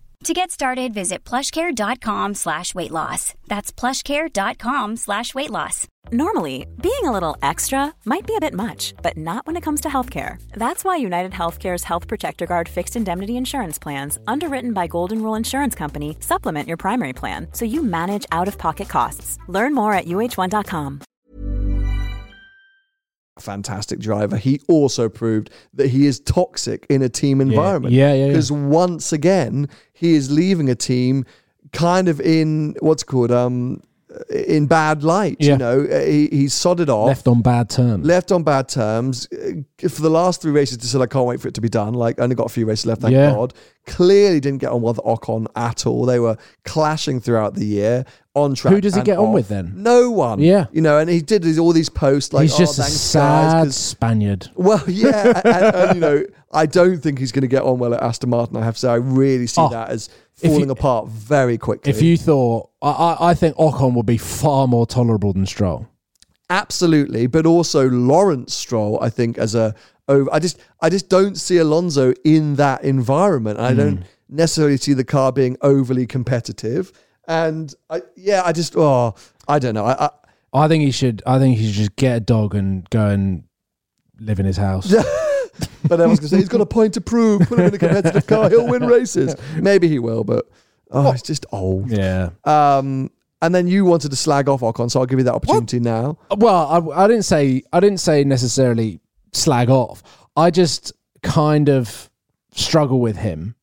To get started, visit plushcare.com slash weight loss. That's plushcare.com slash weight loss. Normally, being a little extra might be a bit much, but not when it comes to healthcare. That's why United Healthcare's Health Protector Guard fixed indemnity insurance plans, underwritten by Golden Rule Insurance Company, supplement your primary plan so you manage out of pocket costs. Learn more at uhone.com. fantastic driver. He also proved that he is toxic in a team environment. Yeah, yeah, yeah. Because once again, he is leaving a team kind of in what's called um in bad light. Yeah. You know, he, he's sodded off. Left on bad terms. left on bad terms. Uh, For the last three races, just said, I can't wait for it to be done. Like, only got a few races left, thank Yeah. God. Clearly didn't get on with Ocon at all. They were clashing throughout the year on track. Who does he and get on with then? No one. Yeah. You know, and he did all these posts like, He's just oh, a sad guys, Spaniard. well, <laughs> yeah, and, and, you know, I don't think he's going to get on well at Aston Martin. I have to say, I really see Oh, that as falling you- apart very quickly. If you thought, I, I, think Ocon would be far more tolerable than Stroll. absolutely, but also Lawrence Stroll, I think as a over. I just, I just don't see Alonso in that environment. I Hmm. don't necessarily see the car being overly competitive. And I, yeah, I just, oh, I don't know. I, I, I think he should. I think he should just get a dog and go and live in his house. <laughs> <laughs> but everyone's going to say he's got a point to prove. Put him in a competitive car, he'll win races. <laughs> Maybe he will, but oh, he's just old. yeah. Um, and then you wanted to slag off Ocon, so I'll give you that opportunity now. Well, I, I didn't say. I didn't say necessarily slag off. I just kind of struggle with him.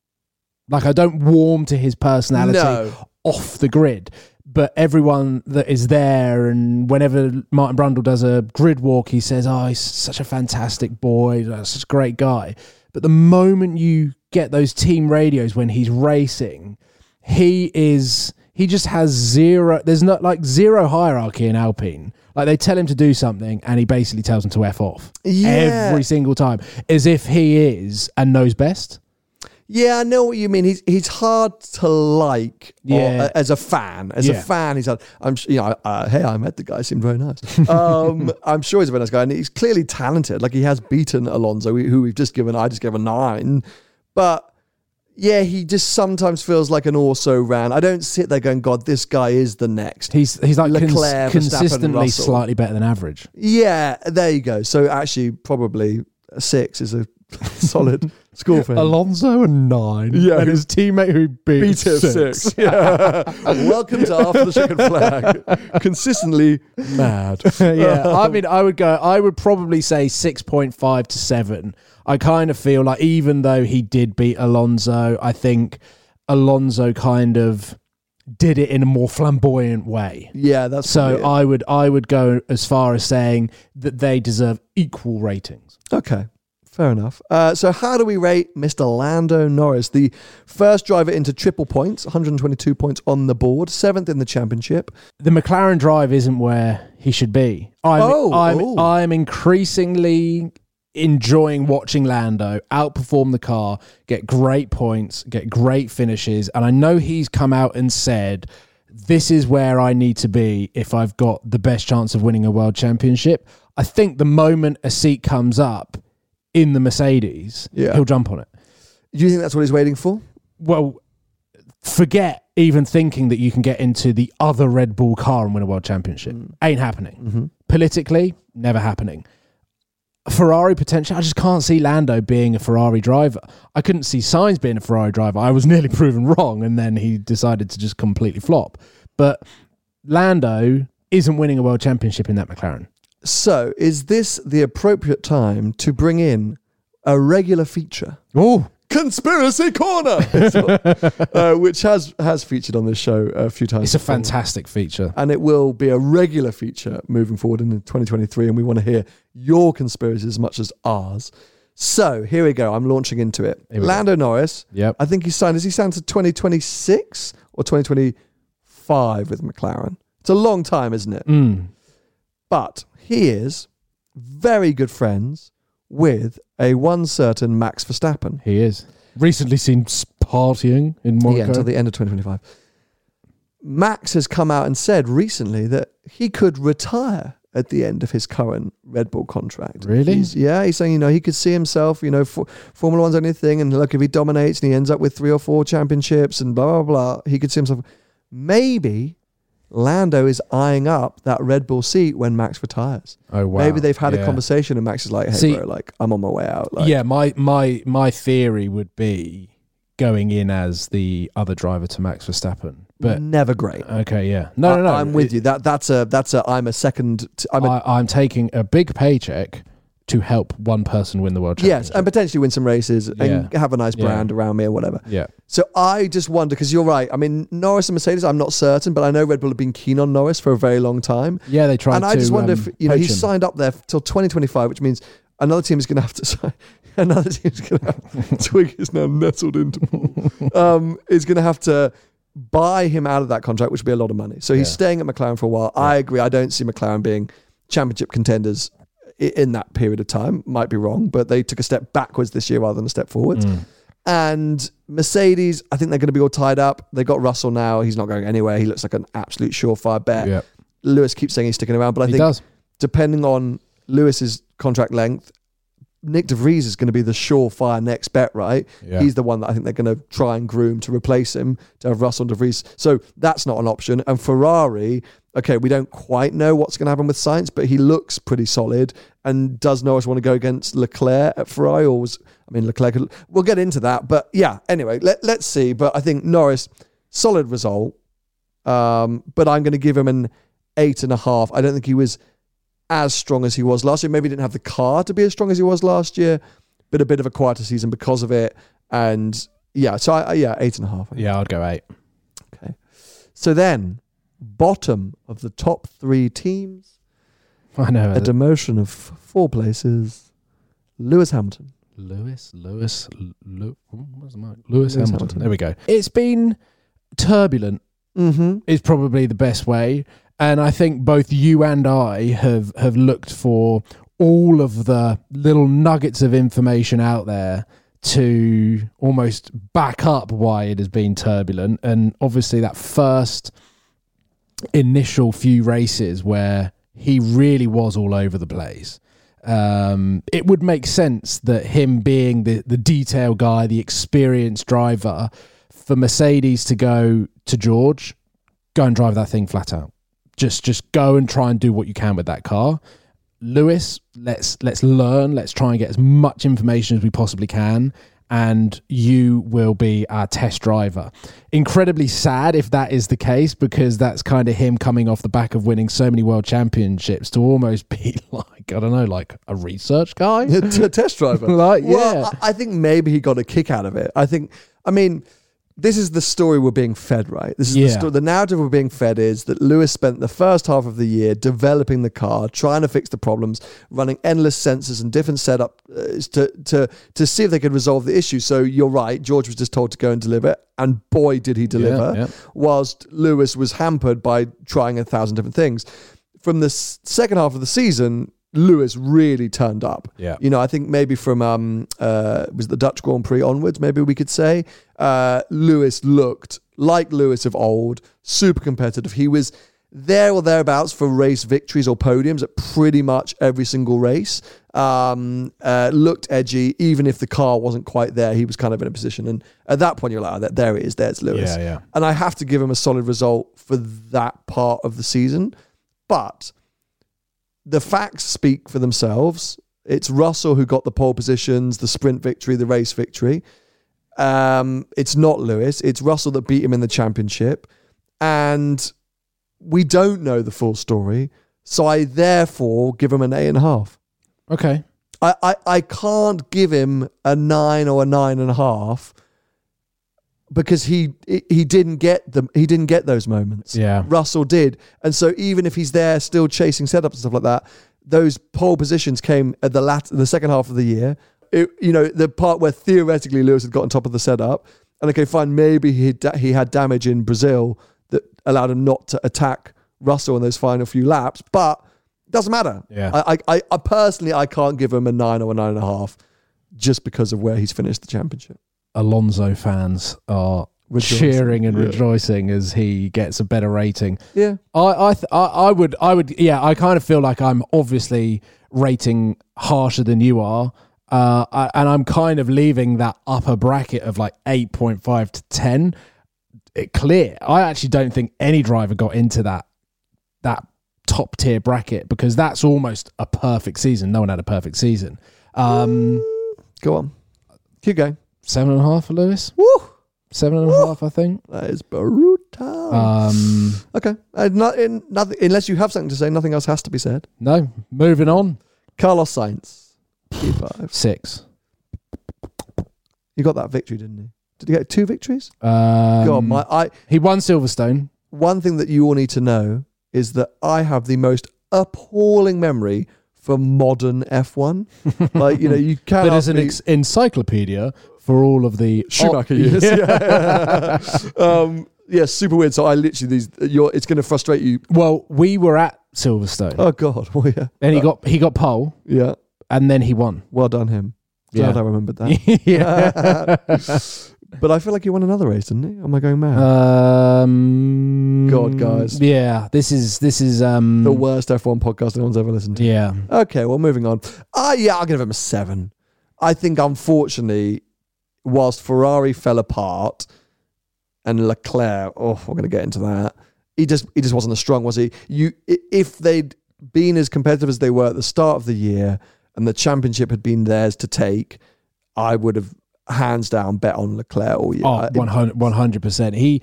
Like I don't warm to his personality No. off the grid. But everyone that is there, and whenever Martin Brundle does a grid walk, he says, "Oh, he's such a fantastic boy, such a great guy." But the moment you get those team radios when he's racing, he is he just has zero. There's not like zero hierarchy in Alpine. Like they tell him to do something, and he basically tells them to f off Yeah. every single time, as if he is and knows best. Yeah, I know what you mean. He's he's hard to like or- Yeah. as a fan. As a fan, he's hard. I'm you know, uh, hey, I met the guy. Seemed very nice. <laughs> Um, I'm sure he's a very nice guy, and he's clearly talented. Like he has beaten Alonso, who we've just given. I just gave a nine, but. Yeah, he just sometimes feels like an also ran. I don't sit there going, God, this guy is the next. He's he's like Leclerc, Verstappen, consistently slightly better than average. Yeah, there you go. So actually, probably a six is a <laughs> solid score for him. Alonso and nine. Yeah, and his teammate who beat, Beat him six. <laughs> Yeah. Welcome to After the Chicken Flag. <laughs> Consistently mad. <laughs> yeah, I mean, I would go. I would probably say six point five to seven. I kind of feel like even though he did beat Alonso, I think Alonso kind of did it in a more flamboyant way. Yeah, that's So it. I would I would go as far as saying that they deserve equal ratings. okay. Fair enough. Uh, so, how do we rate Mr. Lando Norris, the first driver into triple points, 122 points on the board, seventh in the championship? The McLaren drive isn't where he should be. I'm, Oh, I'm, oh. I'm increasingly enjoying watching Lando outperform the car, get great points, get great finishes. And I know he's come out and said, this is where I need to be if I've got the best chance of winning a world championship. I think the moment a seat comes up in the Mercedes, Yeah. he'll jump on it. Do you think that's what he's waiting for? Well, forget even thinking that you can get into the other Red Bull car and win a world championship. Mm. Ain't happening. Mm-hmm. Politically, never happening. Ferrari potential, I just can't see Lando being a Ferrari driver. I couldn't see Sainz being a Ferrari driver. I was <laughs> nearly proven wrong, and then he decided to just completely flop. But Lando isn't winning a world championship in that McLaren. So, is this the appropriate time to bring in a regular feature? Oh, Conspiracy Corner, <laughs> uh, which has has featured on this show a few times. it's a before. fantastic feature. and it will be a regular feature moving forward in 2023. And we want to hear your conspiracies as much as ours. So here we go. I'm launching into it. Lando Norris. Yep. I think he's signed. Is he signed to 2026 or 2025 with McLaren? It's a long time, isn't it? Mm. But he is very good friends with a one certain Max Verstappen. He is. Recently seen partying in Monaco. Yeah, until the end of 2025. Max has come out and said recently that he could retire at the end of his current Red Bull contract. Really? He's- yeah, he's saying, you know, he could see himself, you know, for, Formula One's only thing, and look, if he dominates and he ends up with three or four championships and blah, blah, blah, he could see himself. Maybe Lando is eyeing up that Red Bull seat when Max retires. oh wow. Maybe they've had a conversation and Max is like, hey, See- bro, like, I'm on my way out. Like, yeah, my my my theory would be going in as the other driver to Max Verstappen. But never great. okay, yeah, no, no, no. I, am with you. That that's a that's a I'm a second. T- I'm a I, I'm taking a big paycheck to help one person win the world championship. yes, and potentially win some races and Yeah. have a nice Yeah. brand around me or whatever. yeah, So I just wonder because you're right. I mean, Norris and Mercedes, I'm not certain, but I know Red Bull have been keen on Norris for a very long time. yeah, they tried and to. I just wonder um, if you know poach he's him. signed up there till 2025, which means another team is going to have to <laughs> sign. Another team's going to have <laughs> Twig is now nestled into Paul. Um, is going to have to buy him out of that contract, which would be a lot of money. So he's Yeah. staying at McLaren for a while. I agree. I don't see McLaren being championship contenders in that period of time. Might be wrong, but they took a step backwards this year rather than a step forward. Mm. And Mercedes, I think they're going to be all tied up. They got Russell now. He's not going anywhere. He looks like an absolute surefire bet. Yeah, Lewis keeps saying he's sticking around, but I he think does. depending on Lewis's contract length, Nyck De Vries is going to be the surefire next bet, right? Yeah. He's the one that I think they're going to try and groom to replace him to have Russell and DeVries. So that's not an option. And Ferrari, okay, we don't quite know what's going to happen with Sainz, but he looks pretty solid. And does Norris want to go against Leclerc at Ferrari, or was I mean Leclerc? could- We'll get into that, but yeah. Anyway, let let's see. But I think Norris, solid result. Um, but I'm going to give him an eight and a half. I don't think he was as strong as he was last year. Maybe he didn't have the car to be as strong as he was last year, but a bit of a quieter season because of it. And yeah, so I, yeah, eight and a half. Yeah, I'd go eight. Okay. So then, bottom of the top three teams, <laughs> I know. a demotion of four places. Lewis Hamilton. Lewis, Lewis, Lewis, what's the mic? Lewis, Lewis Hamilton. Hamilton. There we go. It's been turbulent. Mm-hmm. is probably the best way. And I think both you and I have have looked for all of the little nuggets of information out there to almost back up why it has been turbulent. And obviously that first initial few races where he really was all over the place. Um, it would make sense that him being the, the detail guy, the experienced driver, for Mercedes to go to George, go and drive that thing flat out. Just just go and try and do what you can with that car. Lewis, let's let's learn. Let's try and get as much information as we possibly can, and you will be our test driver. Incredibly sad if that is the case, because that's kind of him coming off the back of winning so many world championships to almost <laughs> be like I don't know, like a research guy. <laughs> a test driver. <laughs> Like, Well, yeah. I I think maybe he got a kick out of it. I think, I mean, this is the story we're being fed, right? This is the, sto- the narrative we're being fed is that Lewis spent the first half of the year developing the car, trying to fix the problems, running endless sensors and different setup uh, to to to see if they could resolve the issue. So you're right, George was just told to go and deliver, and boy did he deliver. yeah. Whilst Lewis was hampered by trying a thousand different things. From the s- second half of the season, Lewis really turned up. Yeah. You know, I think maybe from um uh was it the Dutch Grand Prix onwards, maybe we could say, uh Lewis looked like Lewis of old, super competitive. He was there or thereabouts for race victories or podiums at pretty much every single race. Um, uh, looked edgy, even if the car wasn't quite there. He was kind of in a position, and at that point, you're like, oh, there- there it is. There's Lewis. Yeah, yeah. And I have to give him a solid result for that part of the season. But the facts speak for themselves. It's Russell who got the pole positions, the sprint victory, the race victory. Um, it's not Lewis. It's Russell that beat him in the championship. And we don't know the full story. So I therefore give him an eight and a half. Okay. I, I, I can't give him a nine or a nine and a half because he he didn't get them he didn't get those moments. Yeah. Russell did. And so even if he's there still chasing setups and stuff like that, those pole positions came at the lat the second half of the year. It, you know, the part where theoretically Lewis had got on top of the setup. And okay, fine, maybe he da- he had damage in Brazil that allowed him not to attack Russell in those final few laps, but it doesn't matter. Yeah. I, I, I, I personally I can't give him a nine or a nine and a half just because of where he's finished the championship. Alonso fans are Rejoicing. cheering and Yeah. rejoicing as he gets a better rating. Yeah. I I, th- I I would I would yeah I kind of feel like I'm obviously rating harsher than you are. Uh, I, and I'm kind of leaving that upper bracket of like 8.5 to 10 it clear. I actually don't think any driver got into that that top tier bracket because that's almost a perfect season. No one had a perfect season. Um, Go on. Keep going. Seven and a half for Lewis. Woo! Seven and a half, I think. That is brutal. Um, okay. Uh, not, in, nothing, unless you have something to say, nothing else has to be said. no, moving on. Carlos Sainz. P5. Six. He got that victory, didn't he? Did he get two victories? Um, God, my I he won Silverstone. one thing that you all need to know is that I have the most appalling memory for modern F1. <laughs> like, you know, you can't But as an ex- encyclopedia for all of the Schumacher years. <laughs> Yeah. <laughs> um, yeah, super weird. So I literally these you're it's gonna frustrate you. Well, we were at Silverstone, Oh god. <laughs> Well yeah. and he got he got pole, Yeah. and then he won. Well done him. Glad I remembered that. yeah. but I feel like he won another race, didn't he? Am I going mad? um. God, guys. Yeah. This is this is um. the worst F1 podcast anyone's ever listened to. Yeah. Okay, well, moving on. Ah, yeah, I'll give him a seven. I think, unfortunately, whilst Ferrari fell apart and Leclerc, oh, we're going to get into that. He just he just wasn't as strong, was he? You, if they'd been as competitive as they were at the start of the year, and the championship had been theirs to take, I would have hands down bet on Leclerc all year. Oh, 100 percent. He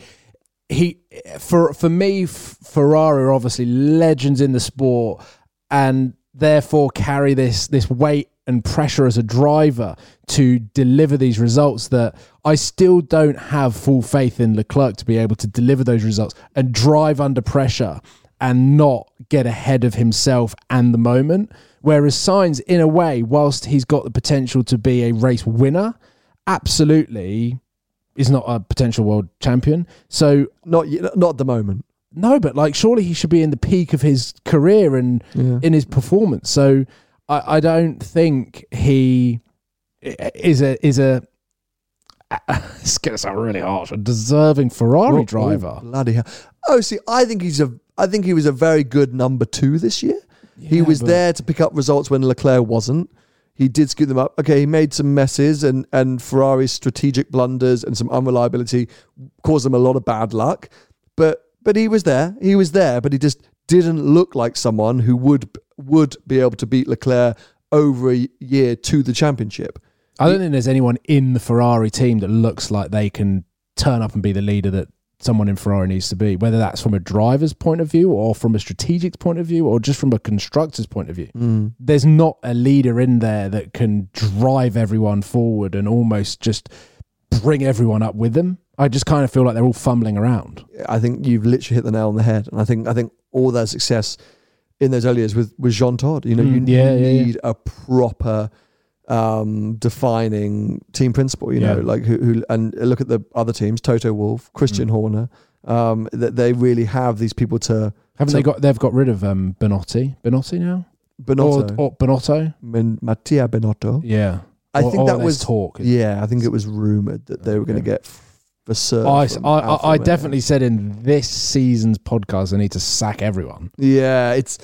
he for for me, Ferrari are obviously legends in the sport, and therefore carry this this weight and pressure as a driver to deliver these results that I still don't have full faith in Leclerc to be able to deliver those results and drive under pressure and not get ahead of himself and the moment. Whereas Sainz, in a way, whilst he's got the potential to be a race winner, absolutely is not a potential world champion. So not not at the moment. no, but like surely he should be in the peak of his career and Yeah. in his performance. So I, I don't think he is a is a. <laughs> It's gonna sound really harsh. A deserving Ferrari Oh, oh driver. Oh, bloody hell. Oh, see, I think he's a. I think he was a very good number two this year. he was there to pick up results when Leclerc wasn't. He did scoot them up. Okay, he made some messes and and Ferrari's strategic blunders and some unreliability caused them a lot of bad luck. But but he was there. He was there, but he just didn't look like someone who would would be able to beat Leclerc over a year to the championship. I don't think there's anyone in the Ferrari team that looks like they can turn up and be the leader that someone in Ferrari needs to be, whether that's from a driver's point of view or from a strategic point of view or just from a constructor's point of view. Hmm. There's not a leader in there that can drive everyone forward and almost just bring everyone up with them. I just kind of feel like they're all fumbling around. I think you've literally hit the nail on the head. And I think I think all their success in those early years with with Jean Todt. You know, you Mm, yeah, yeah, yeah. need a proper um defining team principle you know like who, who and look at the other teams Toto Wolff christian Mm. horner um that they really have these people to Haven't So- they got? They've got rid of um, Benotti. Benotti now. Binotto, Or, or Binotto. Mattia Binotto. Yeah. I Or- think that was talk. Yeah, I think it was rumored that they were going to get for certain. I, I, I, I definitely said in this season's podcast I need to sack everyone. Yeah, it's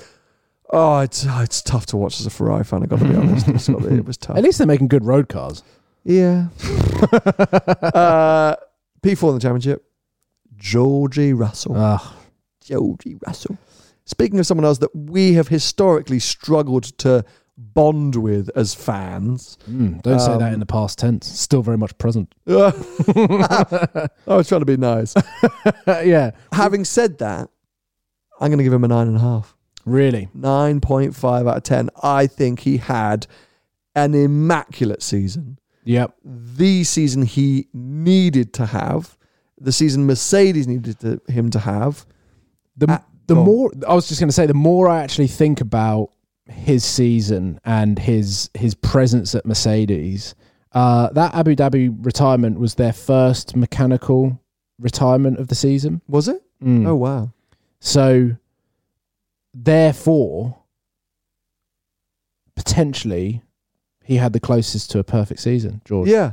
oh, it's oh, it's tough to watch as a Ferrari fan. I got to be honest, It's got- it was <laughs> tough. At least they're making good road cars. Yeah. <laughs> uh, P4 in the championship. Georgie Russell. Ugh. Georgie Russell. Speaking of someone else that we have historically struggled to bond with as fans. Mm, don't say that Um, in the past tense. Still very much present. <laughs> I was trying to be nice. <laughs> yeah. Having said that, I'm going to give him a nine and a half. Really. 9.5 out of 10. I think he had an immaculate season. Yep. The season he needed to have, the season Mercedes needed to, him to have. The the more I was just going to say, the more I actually think about his season and his his presence at Mercedes, uh, that Abu Dhabi retirement was their first mechanical retirement of the season. Was it? Mm. Oh, wow. So, therefore, potentially, he had the closest to a perfect season, George. Yeah.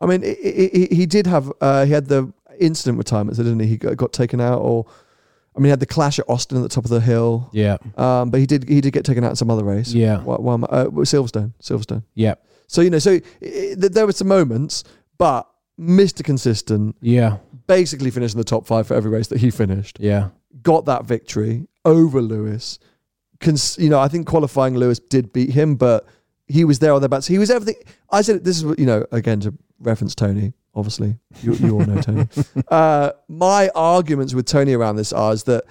I mean, he, he, he did have, uh, he had the incident retirement, didn't he? He got, got taken out, or, I mean, he had the clash at Austin at the top of the hill. Yeah. Um, but he did he did get taken out in some other race. Yeah. What, what, I- uh, Silverstone. Silverstone. Yeah. So, you know, so i i there were some moments, but Mr. Consistent, Yeah. basically finished in the top five for every race that he finished. Yeah. Got that victory over Lewis. Cons- you know, I think qualifying Lewis did beat him, but he was there on the bats. He was everything. I said this is what you know again to reference Tony. Obviously, you, you all know Tony. <laughs> Uh, my arguments with Tony around this are is that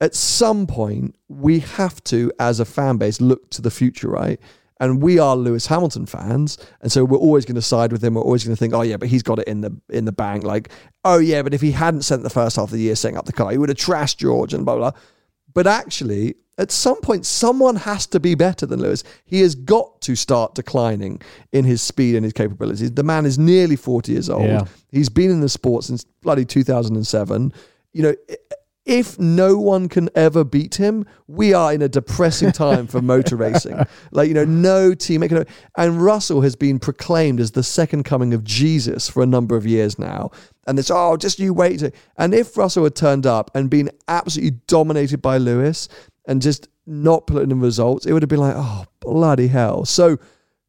at some point we have to, as a fan base, look to the future, right? And we are Lewis Hamilton fans, and so we're always going to side with him. We're always going to think, oh yeah, but he's got it in the in the bank. Like, oh yeah, but if he hadn't sent the first half of the year setting up the car, he would have trashed George and blah blah. blah. But actually, at some point, someone has to be better than Lewis. He has got to start declining in his speed and his capabilities. The man is nearly 40 years old. Yeah. He's been in the sport since bloody 2007. You know, if no one can ever beat him, we are in a depressing time for motor racing. <laughs> Like, you know, no can. And Russell has been proclaimed as the second coming of Jesus for a number of years now. And it's, oh, just you wait. And if Russell had turned up and been absolutely dominated by Lewis and just not putting in results, it would have been like, oh, bloody hell. So,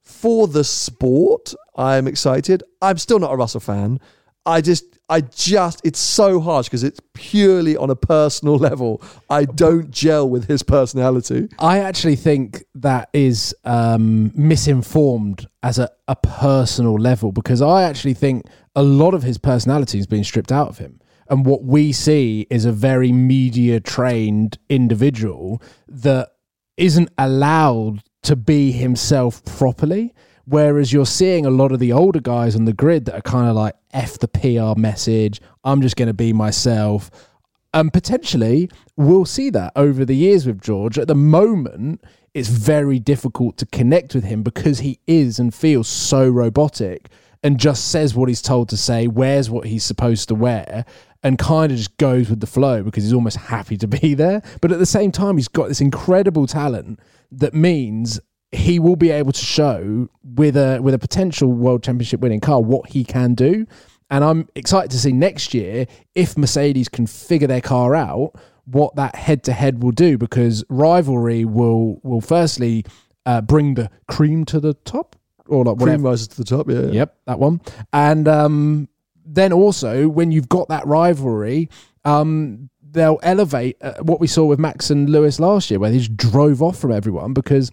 for the sport, I'm excited. I'm still not a Russell fan. I just, I just, it's so harsh because it's purely on a personal <laughs> level. I don't gel with his personality. I actually think that is um, misinformed as a, a personal level because I actually think a lot of his personality has been stripped out of him. And what we see is a very media trained individual that isn't allowed to be himself properly. Whereas you're seeing a lot of the older guys on the grid that are kind of like, F the PR message, I'm just going to be myself. And potentially we'll see that over the years with George. At the moment, it's very difficult to connect with him because he is and feels so robotic and just says what he's told to say, wears what he's supposed to wear, and kind of just goes with the flow because he's almost <laughs> happy to be there. But at the same time, he's got this incredible talent that means he will be able to show with a with a potential world championship winning car what he can do. And I'm excited to see next year if Mercedes can figure their car out what that head to head will do because rivalry will will firstly uh, bring the cream to the top or like whatever. Cream rises to the top, yeah. Yep, that one. And um, then also when you've got that rivalry, um, they'll elevate uh, what we saw with Max and Lewis last year, where they just drove off from everyone because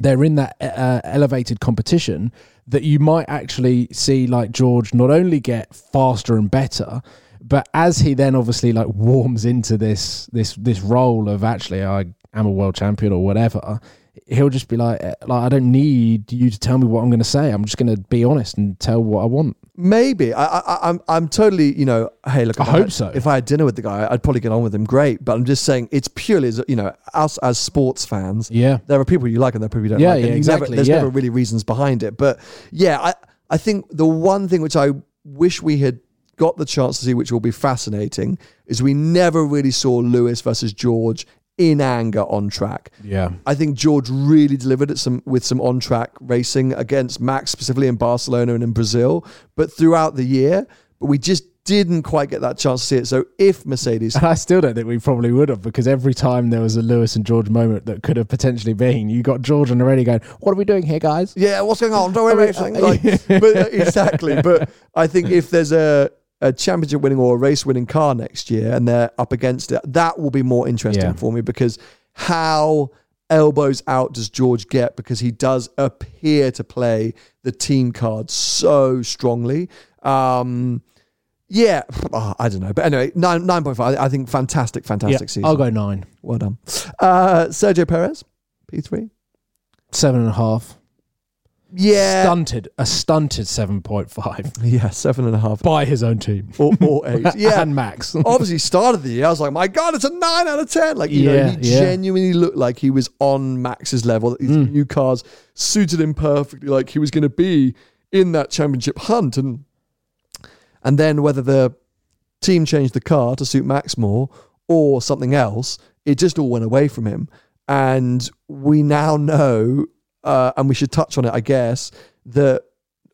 they're in that uh, elevated competition that you might actually see like George not only get faster and better, but as he then obviously like warms into this this this role of actually I am a world champion or whatever, he'll just be like eh, like I don't need you to tell me what I'm going to say. I'm just going to be honest and tell what I want. Maybe I, I, I'm I'm totally you know. Hey, look, I if hope had- so. If I had dinner with the guy, I'd probably get on with him. Great, but I'm just saying it's purely as you know, us as sports fans. Yeah. there are people you like and there are people you don't Yeah, like. and yeah, never- exactly, there's yeah. never really reasons behind it, but yeah, I I think the one thing which I wish we had got the chance to see, which will be fascinating, is we never really saw Lewis versus George in anger on track. Yeah. I think George really delivered it some with some on track racing against Max specifically in Barcelona and in Brazil, but throughout the year, but we just didn't quite get that chance to see it. So if Mercedes And I still don't think we probably would have because every time there was a Lewis and George moment that could have potentially been, you got George and already going, "What are we doing here, guys?" yeah, what's going on? Don't worry racing. uh, Like, <laughs> but exactly. But I think if there's a a championship winning or a race winning car next year and they're up against it, that will be more interesting Yeah. for me because how elbows out does George get because he does appear to play the team card so strongly. Um, yeah, oh, <sighs> I don't know, but anyway, nine nine point five. I think fantastic, Yeah, fantastic season. I'll go nine, Well done, uh, Sergio Perez, P three. seven and a half. Yeah, Stunted, a stunted seven point five <laughs> yeah, seven and a half by his own team. or, or <laughs> eight. Yeah, and Max. <laughs> obviously started the year. I was like, my God, it's a nine out of ten. Like, you know, Yeah, he yeah. genuinely looked like he was on Max's level. These Mm. new cars suited him perfectly, like he was going to be in that championship hunt. And and then whether the team changed the car to suit Max more or something else, it just all went away from him. And we now know, uh, and we should touch on it, I guess, that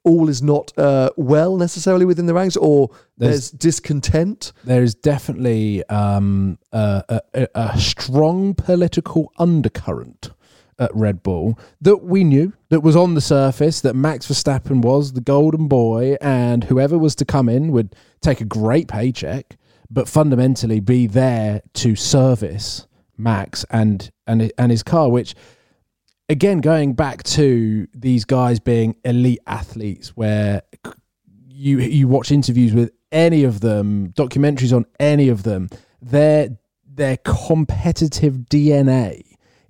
all is not uh, well necessarily within the ranks, or there's, There's- discontent. there is definitely um, a, a, a- a strong political undercurrent at Red Bull that we knew that was on the surface that Max Verstappen was the golden boy and whoever was to come in would take a great paycheck but fundamentally be there to service Max and and and his car which again going back to these guys being elite athletes where you you watch interviews with any of them, documentaries on any of them, their their competitive DNA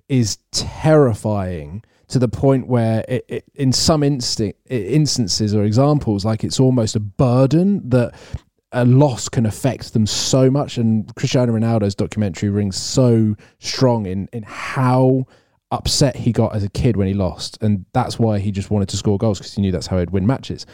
is terrifying to the point where it, it, in some instances or examples, like it's almost a burden that a loss can affect them so much. And Cristiano Ronaldo's documentary rings so strong in in how upset he got as a kid when he lost, and that's why he just wanted to score goals because he knew that's how he'd win matches.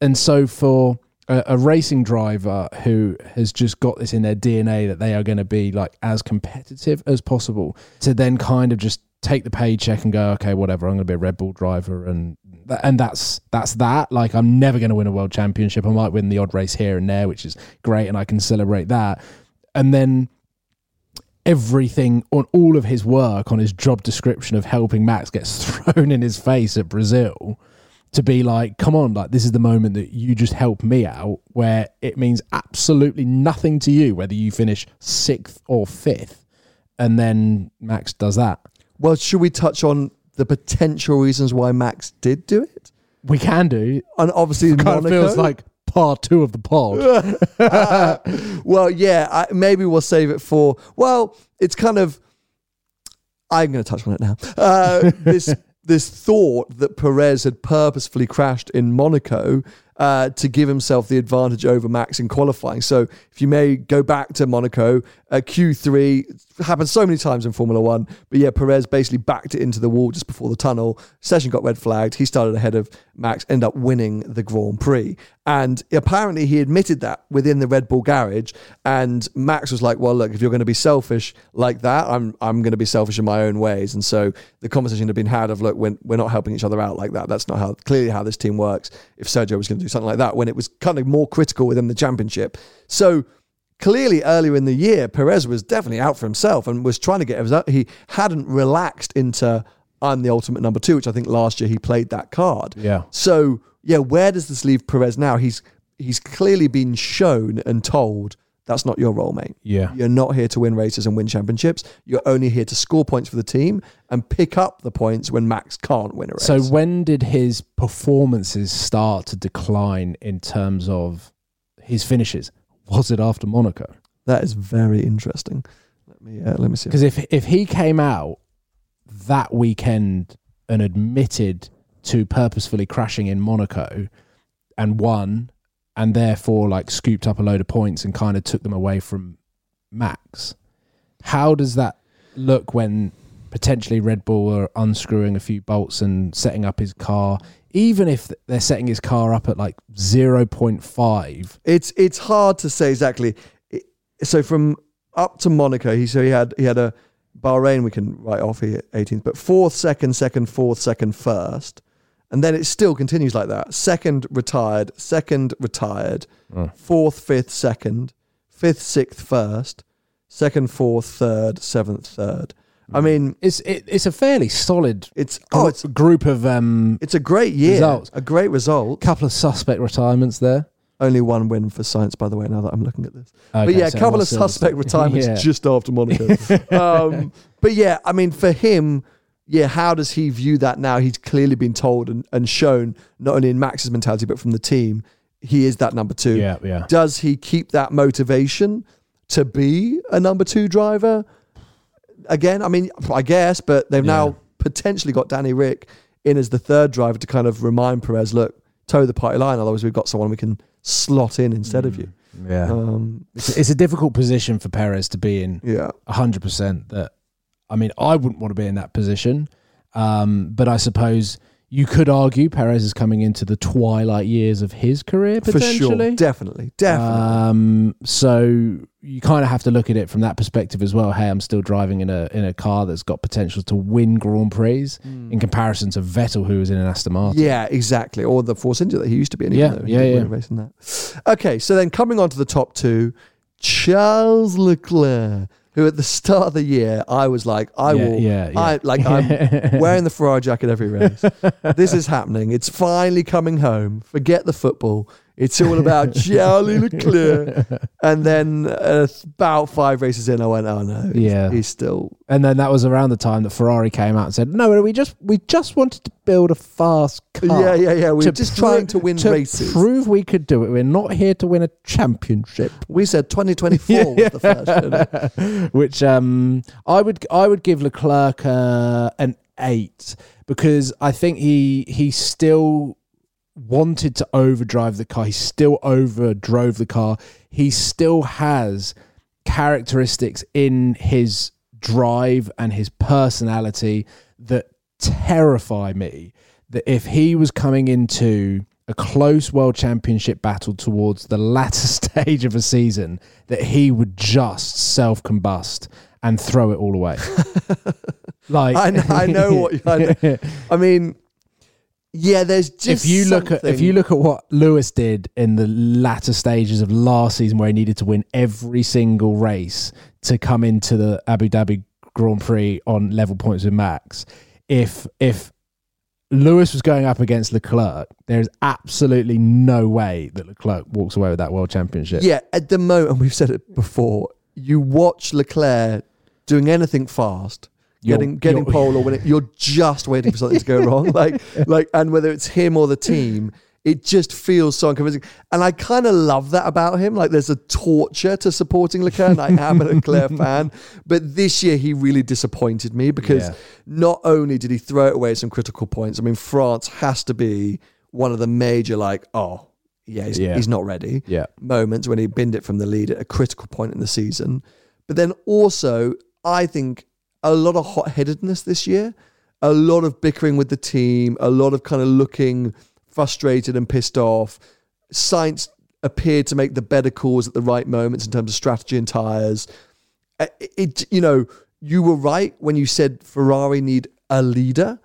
And so for a, a racing driver who has just got this in their DNA that they are going to be like as competitive as possible to then kind of just take the paycheck and go, okay, whatever, I'm going to be a Red Bull driver and and that's that's that. Like I'm never going to win a world championship. I might win the odd race here and there, which is great, and I can celebrate that. And then everything on all of his work on his job description of helping Max gets <laughs> thrown in his face at Brazil to be like, come on, like this is the moment that you just help me out, where it means absolutely nothing to you whether you finish sixth or fifth, and then Max does that. Well, should we touch on the potential reasons why Max did do it? We can do. And obviously, <laughs> Kind Monaco. of feels like part two of the pod. <laughs> well, yeah, I, maybe we'll save it for. Well, it's kind of. I'm going to touch on it now. Uh, <laughs> this this thought that Perez had purposefully crashed in Monaco uh, to give himself the advantage over Max in qualifying. So, if you may go back to Monaco, uh, Q3 happened so many times in Formula One, but yeah, Perez basically backed it into the wall just before the tunnel. Session got red flagged. He started ahead of Max, ended up winning the Grand Prix. And apparently, he admitted that within the Red Bull garage. And Max was like, "Well, look, if you're going to be selfish like that, I'm I'm going to be selfish in my own ways." And so the conversation had been had of, "Look, we're, we're not helping each other out like that. That's not how clearly how this team works." If Sergio was going to do something like that, when it was kind of more critical within the championship, so clearly earlier in the year, Perez was definitely out for himself and was trying to get. He hadn't relaxed into I'm the ultimate number two, which I think last year he played that card. Yeah. So yeah, where does this leave Perez now? He's he's clearly been shown and told that's not your role, mate. Yeah. You're not here to win races and win championships. You're only here to score points for the team and pick up the points when Max can't win a race. So when did his performances start to decline in terms of his finishes? Was it after Monaco? that is very interesting. Let me uh, let me see. Because if if he came out that weekend and admitted to purposefully crashing in Monaco and won and therefore like scooped up a load of points and kind of took them away from Max. How does that look when potentially Red Bull are unscrewing a few bolts and setting up his car, even if they're setting his car up at like 0.5? It's it's hard to say exactly. So from up to Monaco, he so he had he had a Bahrain we can write off here 18th, but fourth, second, second, fourth, second, first, and then it still continues like that. Second retired, second retired, oh. fourth, fifth, second, fifth, sixth, first, second, fourth, third, seventh, third. I mean, It's it, it's a fairly solid it's oh, it's group of um it's a great year, Results. a great result. couple of suspect retirements there. Only one win for Sainz, by the way. Now that I'm looking at this, Okay, but yeah, a so couple of Silverstone. suspect <laughs> retirements Yeah. just after Monaco. <laughs> um, but yeah, I mean, for him, yeah, how does he view that now? He's clearly been told and, and shown not only in Max's mentality but from the team, he is that number two. Yeah, yeah. Does he keep that motivation to be a number two driver? Again, I mean, I guess, but they've Yeah. now potentially got Danny Ric in as the third driver to kind of remind Perez, look, toe the party line. Otherwise, we've got someone we can slot in instead of you. Yeah. Um, It's, it's a difficult position for Perez to be in. yeah. hundred percent. That I mean, I wouldn't want to be in that position, um, but I suppose you could argue Perez is coming into the twilight years of his career potentially. For sure. Definitely. Definitely. Um, so you kind of have to look at it from that perspective as well. Hey, I'm still driving in a in a car that's got potential to win Grand Prix in comparison to Vettel, who was in an Aston Martin. yeah, exactly. Or the Force India that he used to be in. Yeah, though yeah, yeah. win a race in that. Okay, so then coming on to the top two, Charles Leclerc, who at the start of the year I was like, I Yeah, will, yeah, yeah. I like I'm <laughs> wearing the Ferrari jacket every race. this is happening. It's finally coming home. Forget the football. It's all about <laughs> Charlie Leclerc. <laughs> And then uh, about five races in, I went, oh no, he's- Yeah. he's still And then that was around the time that Ferrari came out and said, "No, we just we just wanted to build a fast car." Yeah, yeah, yeah. We're just pro- trying to win to races. Prove we could do it. We're not here to win a championship. We said 2024 <laughs> was the first. Which um, I would I would give Leclerc uh, an eight because I think he he still wanted to overdrive the car. He still overdrove the car. He still has characteristics in his drive and his personality that terrify me. That if he was coming into a close world championship battle towards the latter <laughs> stage of a season, that he would just self combust and throw it all away. <laughs> like I know, I know what I, know. <laughs> I mean. Yeah, there's just if you look at if you look at what Lewis did in the latter stages of last season, where he needed to win every single race to come into the Abu Dhabi Grand Prix on level points with Max, if if Lewis was going up against Leclerc, there is absolutely no way that Leclerc walks away with that world championship. yeah, at the moment, we've said it before, you watch Leclerc doing anything fast, You're- getting getting pole or winning, you're just waiting for something to go wrong. <laughs> Like like, and whether it's him or the team, it just feels so unconvincing. And I kind of love that about him. Like there's a torture to supporting Leclerc, and I am a Leclerc <laughs> fan. But this year he really disappointed me because Yeah. not only did he throw it away at some critical points. I mean, France has to be one of the major like, oh yeah, he's, Yeah. he's not ready Yeah. moments when he binned it from the lead at a critical point in the season. But then also, I think a lot of hot headedness this year, a lot of bickering with the team, a lot of kind of looking frustrated and pissed off. Sainz appeared to make the better calls at the right moments in terms of strategy and tires. Uh, It, it you know, you were right when you said Ferrari need a leader,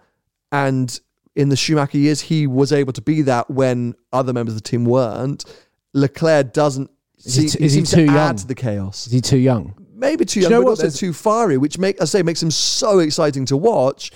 and in the Schumacher years, he was able to be that when other members of the team weren't. Leclerc doesn't. Is he t- is he too to young? add to the chaos. Is he too young? Maybe too you young, know but also too fiery, which make I say makes him so exciting to watch.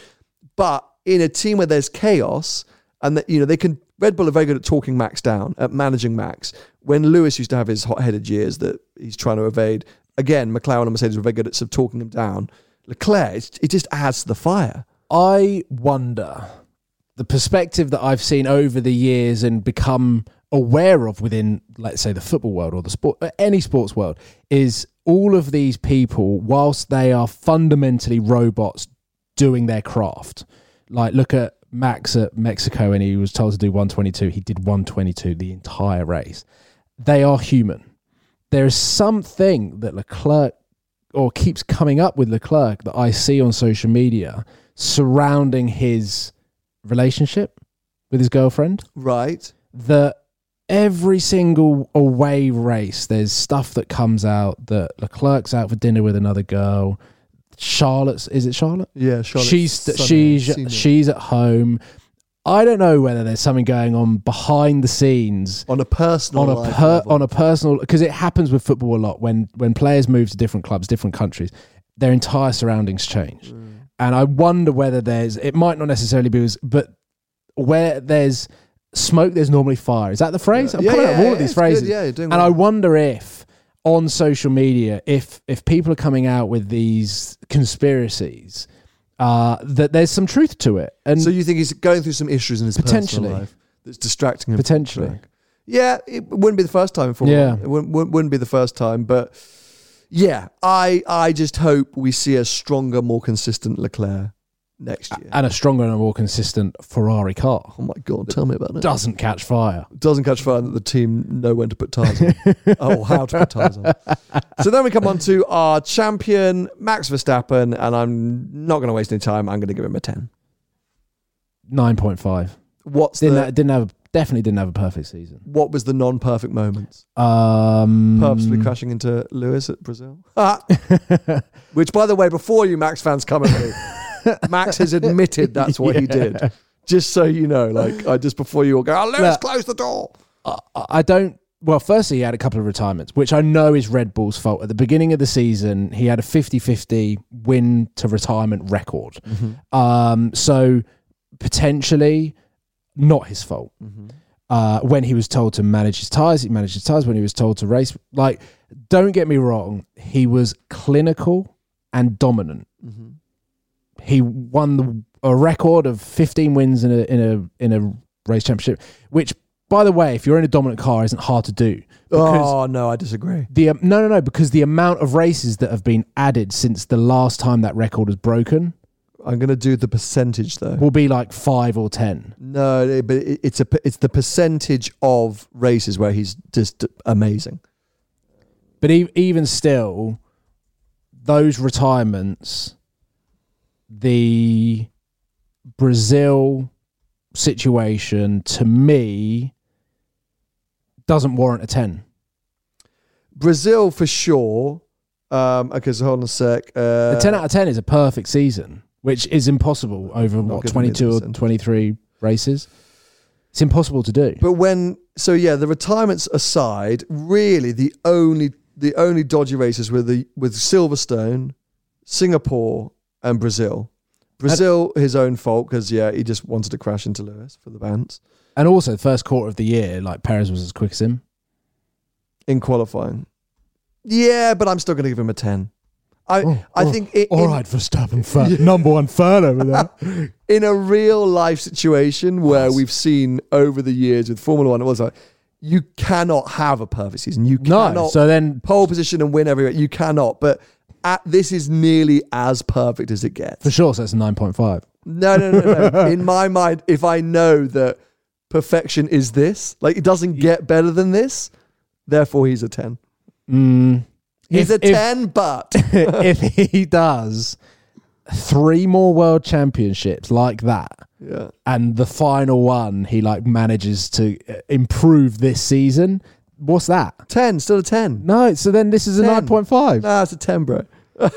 But in a team where there's chaos, and that you know they can, Red Bull are very good at talking Max down, at managing Max. When Lewis used to have his hot-headed years that he's trying to evade, again, McLaren and Mercedes were very good at sort of talking him down. Leclerc, it's- it just adds to the fire. I wonder the perspective that I've seen over the years and become aware of within, let's say, the football world or the sport, uh, any sports world, is all of these people, whilst they are fundamentally robots doing their craft. Like, look at Max at Mexico and he was told to do 122. He did 122 the entire race. They are human. There is something that Leclerc or keeps coming up with Leclerc that I see on social media surrounding his relationship with his girlfriend Right. that every single away race, there's stuff that comes out that Leclerc's out for dinner with another girl. Charlotte's is it Charlotte? Yeah, Charlotte. she's she's senior. she's at home. I don't know whether there's something going on behind the scenes on a personal on a per, on a personal because it happens with football a lot when when players move to different clubs, different countries, their entire surroundings change. Mm. And I wonder whether there's it might not necessarily be but where there's smoke there's normally fire. Is that the phrase? I'm Yeah, pulling yeah, up all yeah, of these it's good. phrases. Yeah, you're doing and well. I wonder if on social media if if people are coming out with these conspiracies uh, that there's some truth to it. And So you think he's going through some issues in his Potentially. personal life that's distracting him? Potentially. Yeah, it wouldn't be the first time for Yeah. It wouldn't, wouldn't wouldn't be the first time, but yeah, I I just hope we see a stronger, more consistent Leclerc next year. and a stronger and a more consistent Ferrari car oh my god, tell me about it. doesn't catch fire. doesn't catch fire that the team know when to put tires on <laughs> or how to put tires on. So then we come on to our champion, Max Verstappen, and I'm not going to waste any time. I'm going to give him a 10. Nine point five. What's Didn't the, ha- didn't have definitely didn't have a perfect season. what was the non-perfect moments? Um, Purposely crashing into Lewis at Brazil. Ah. <laughs> Which, by the way, before you Max fans come at me, <laughs> Max has admitted that's what he did. Just so you know, like I just before you all go, oh, Lewis, Look. close the door. I- I don't. Well, firstly, he had a couple of retirements, which I know is Red Bull's fault. At the beginning of the season, he had a 50 50 win to retirement record. Um, so potentially not his fault. Uh, when he was told to manage his tires, he managed his tires. When he was told to race, like, don't get me wrong, he was clinical and dominant. He won the, a record of 15 wins in a in a in a race championship, which, by the way, if you're in a dominant car, isn't hard to do. Oh no, I disagree. the um, no no no because the amount of races that have been added since the last time that record was broken I'm going to do the percentage though. will be like five or ten. No, but it's a it's the percentage of races where he's just amazing. But even still, those retirements, the Brazil situation to me doesn't warrant a 10. Brazil for sure. Um, okay, so hold on a sec. Uh, a 10 out of 10 is a perfect season, which is impossible over what, giving me the 22 or 23 races. It's impossible to do. But when so yeah, the retirements aside, really the only the only dodgy races were the with Silverstone, Singapore, and Brazil. Brazil, his own fault because yeah, he just wanted to crash into Lewis for the bans And also, the first quarter of the year, like Perez was as quick as him. in qualifying. Yeah, but I'm still going to give him a ten. I oh, I oh, think it, in, Verstappen, fir- number one fan over there. <laughs> in a real life situation where we've seen over the years with Formula One, it was like you cannot have a perfect season. You no, cannot so then pole position and win everywhere. You cannot. But at, this is nearly as perfect as it gets. for sure, so it's a 9.5. No, no, no, no. <laughs> In my mind, if I know that perfection is this, like it doesn't get better than this, therefore he's a 10. Mm, He's if, a 10, but if, <laughs> if he does three more world championships like that, yeah. and the final one he like manages to uh, improve this season, what's that? 10, still a 10. No, so then this is a 10. 9.5. No, it's a 10, bro. <laughs>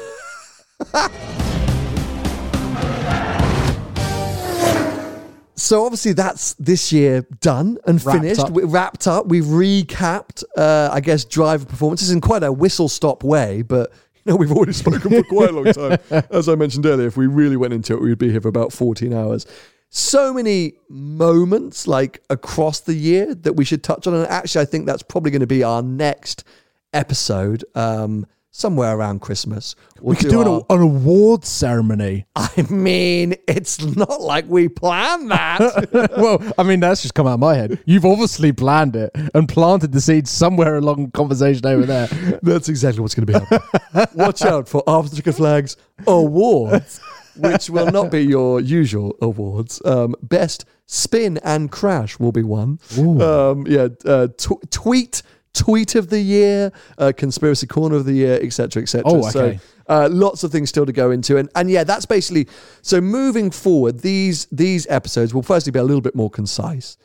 so obviously that's this year done and Wrapped finished. up. We wrapped up. We've recapped, uh, I guess, driver performances in quite a whistle stop way, but you know, we've already <laughs> spoken for quite a long time. <laughs> As I mentioned earlier, if we really went into it, we'd be here for about 14 hours. So many moments like across the year that we should touch on. And actually, I think that's probably going to be our next episode, um, somewhere around Christmas. We'll we could do an, our- an awards ceremony. <laughs> I mean, it's not like we planned that. <laughs> well, I mean, that's just come out of my head. You've obviously planned it and planted the seeds somewhere along the conversation over there. <laughs> That's exactly what's going to be happening. Watch out for After the Flags awards. which will not be your usual awards. Um, best spin and crash will be one. Um, yeah, uh, tw- tweet tweet of the year, uh, conspiracy corner of the year, etc., etc. Oh, So okay. uh, lots of things still to go into, and and yeah, that's basically so. Moving forward, these these episodes will firstly be a little bit more concise,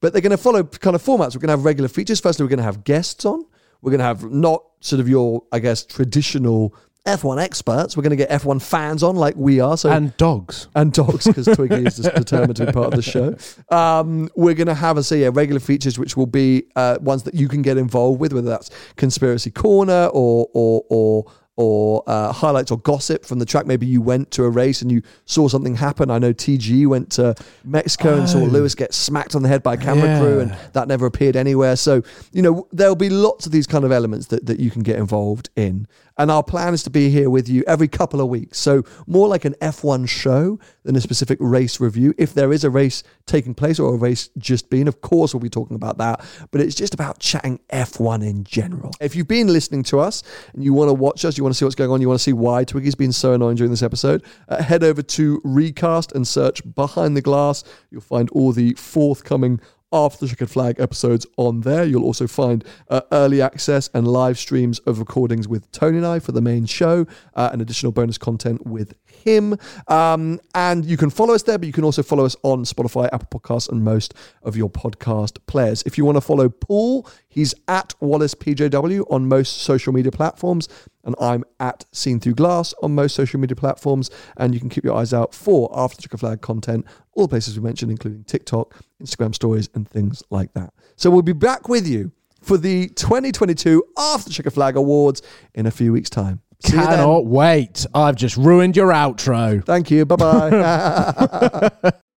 but they're going to follow kind of formats. We're going to have regular features. Firstly, we're going to have guests on. We're going to have not sort of your, I guess, traditional F1 experts. We're going to get F1 fans on, like we are. So and dogs. and dogs because Twiggy is just determined to be part of the show. Um, we're going to have a say yeah, regular features, which will be uh, ones that you can get involved with, whether that's conspiracy corner or or or or uh, highlights or gossip from the track. Maybe you went to a race and you saw something happen. I know TG went to Mexico and saw Lewis get smacked on the head by a camera Yeah. crew, and that never appeared anywhere. So you know there'll be lots of these kind of elements that that you can get involved in. And our plan is to be here with you every couple of weeks. So more like an F1 show than a specific race review. If there is a race taking place or a race just been, of course we'll be talking about that. But it's just about chatting F1 in general. If you've been listening to us and you want to watch us, you want to see what's going on, you want to see why Twiggy's been so annoying during this episode, uh, head over to Recast and search Behind the Glass. You'll find all the forthcoming after the checkered flag episodes on there. You'll also find uh, early access and live streams of recordings with Tony and I for the main show, uh, and additional bonus content with him. Um, and you can follow us there, but you can also follow us on Spotify, Apple Podcasts, and most of your podcast players. If you want to follow Paul, he's at Wallace PJW on most social media platforms. And I'm at Seen Through Glass on most social media platforms. And you can keep your eyes out for After the Checker Flag content, all the places we mentioned, including TikTok, Instagram stories, and things like that. So we'll be back with you for the 2022 After Checker Flag Awards in a few weeks' time. See you then. Cannot wait. I've just ruined your outro. Thank you. Bye bye. <laughs>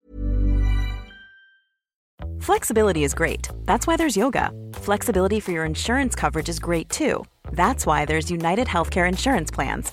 Flexibility is great. That's why there's yoga. Flexibility for your insurance coverage is great too. That's why there's United Healthcare Insurance Plans.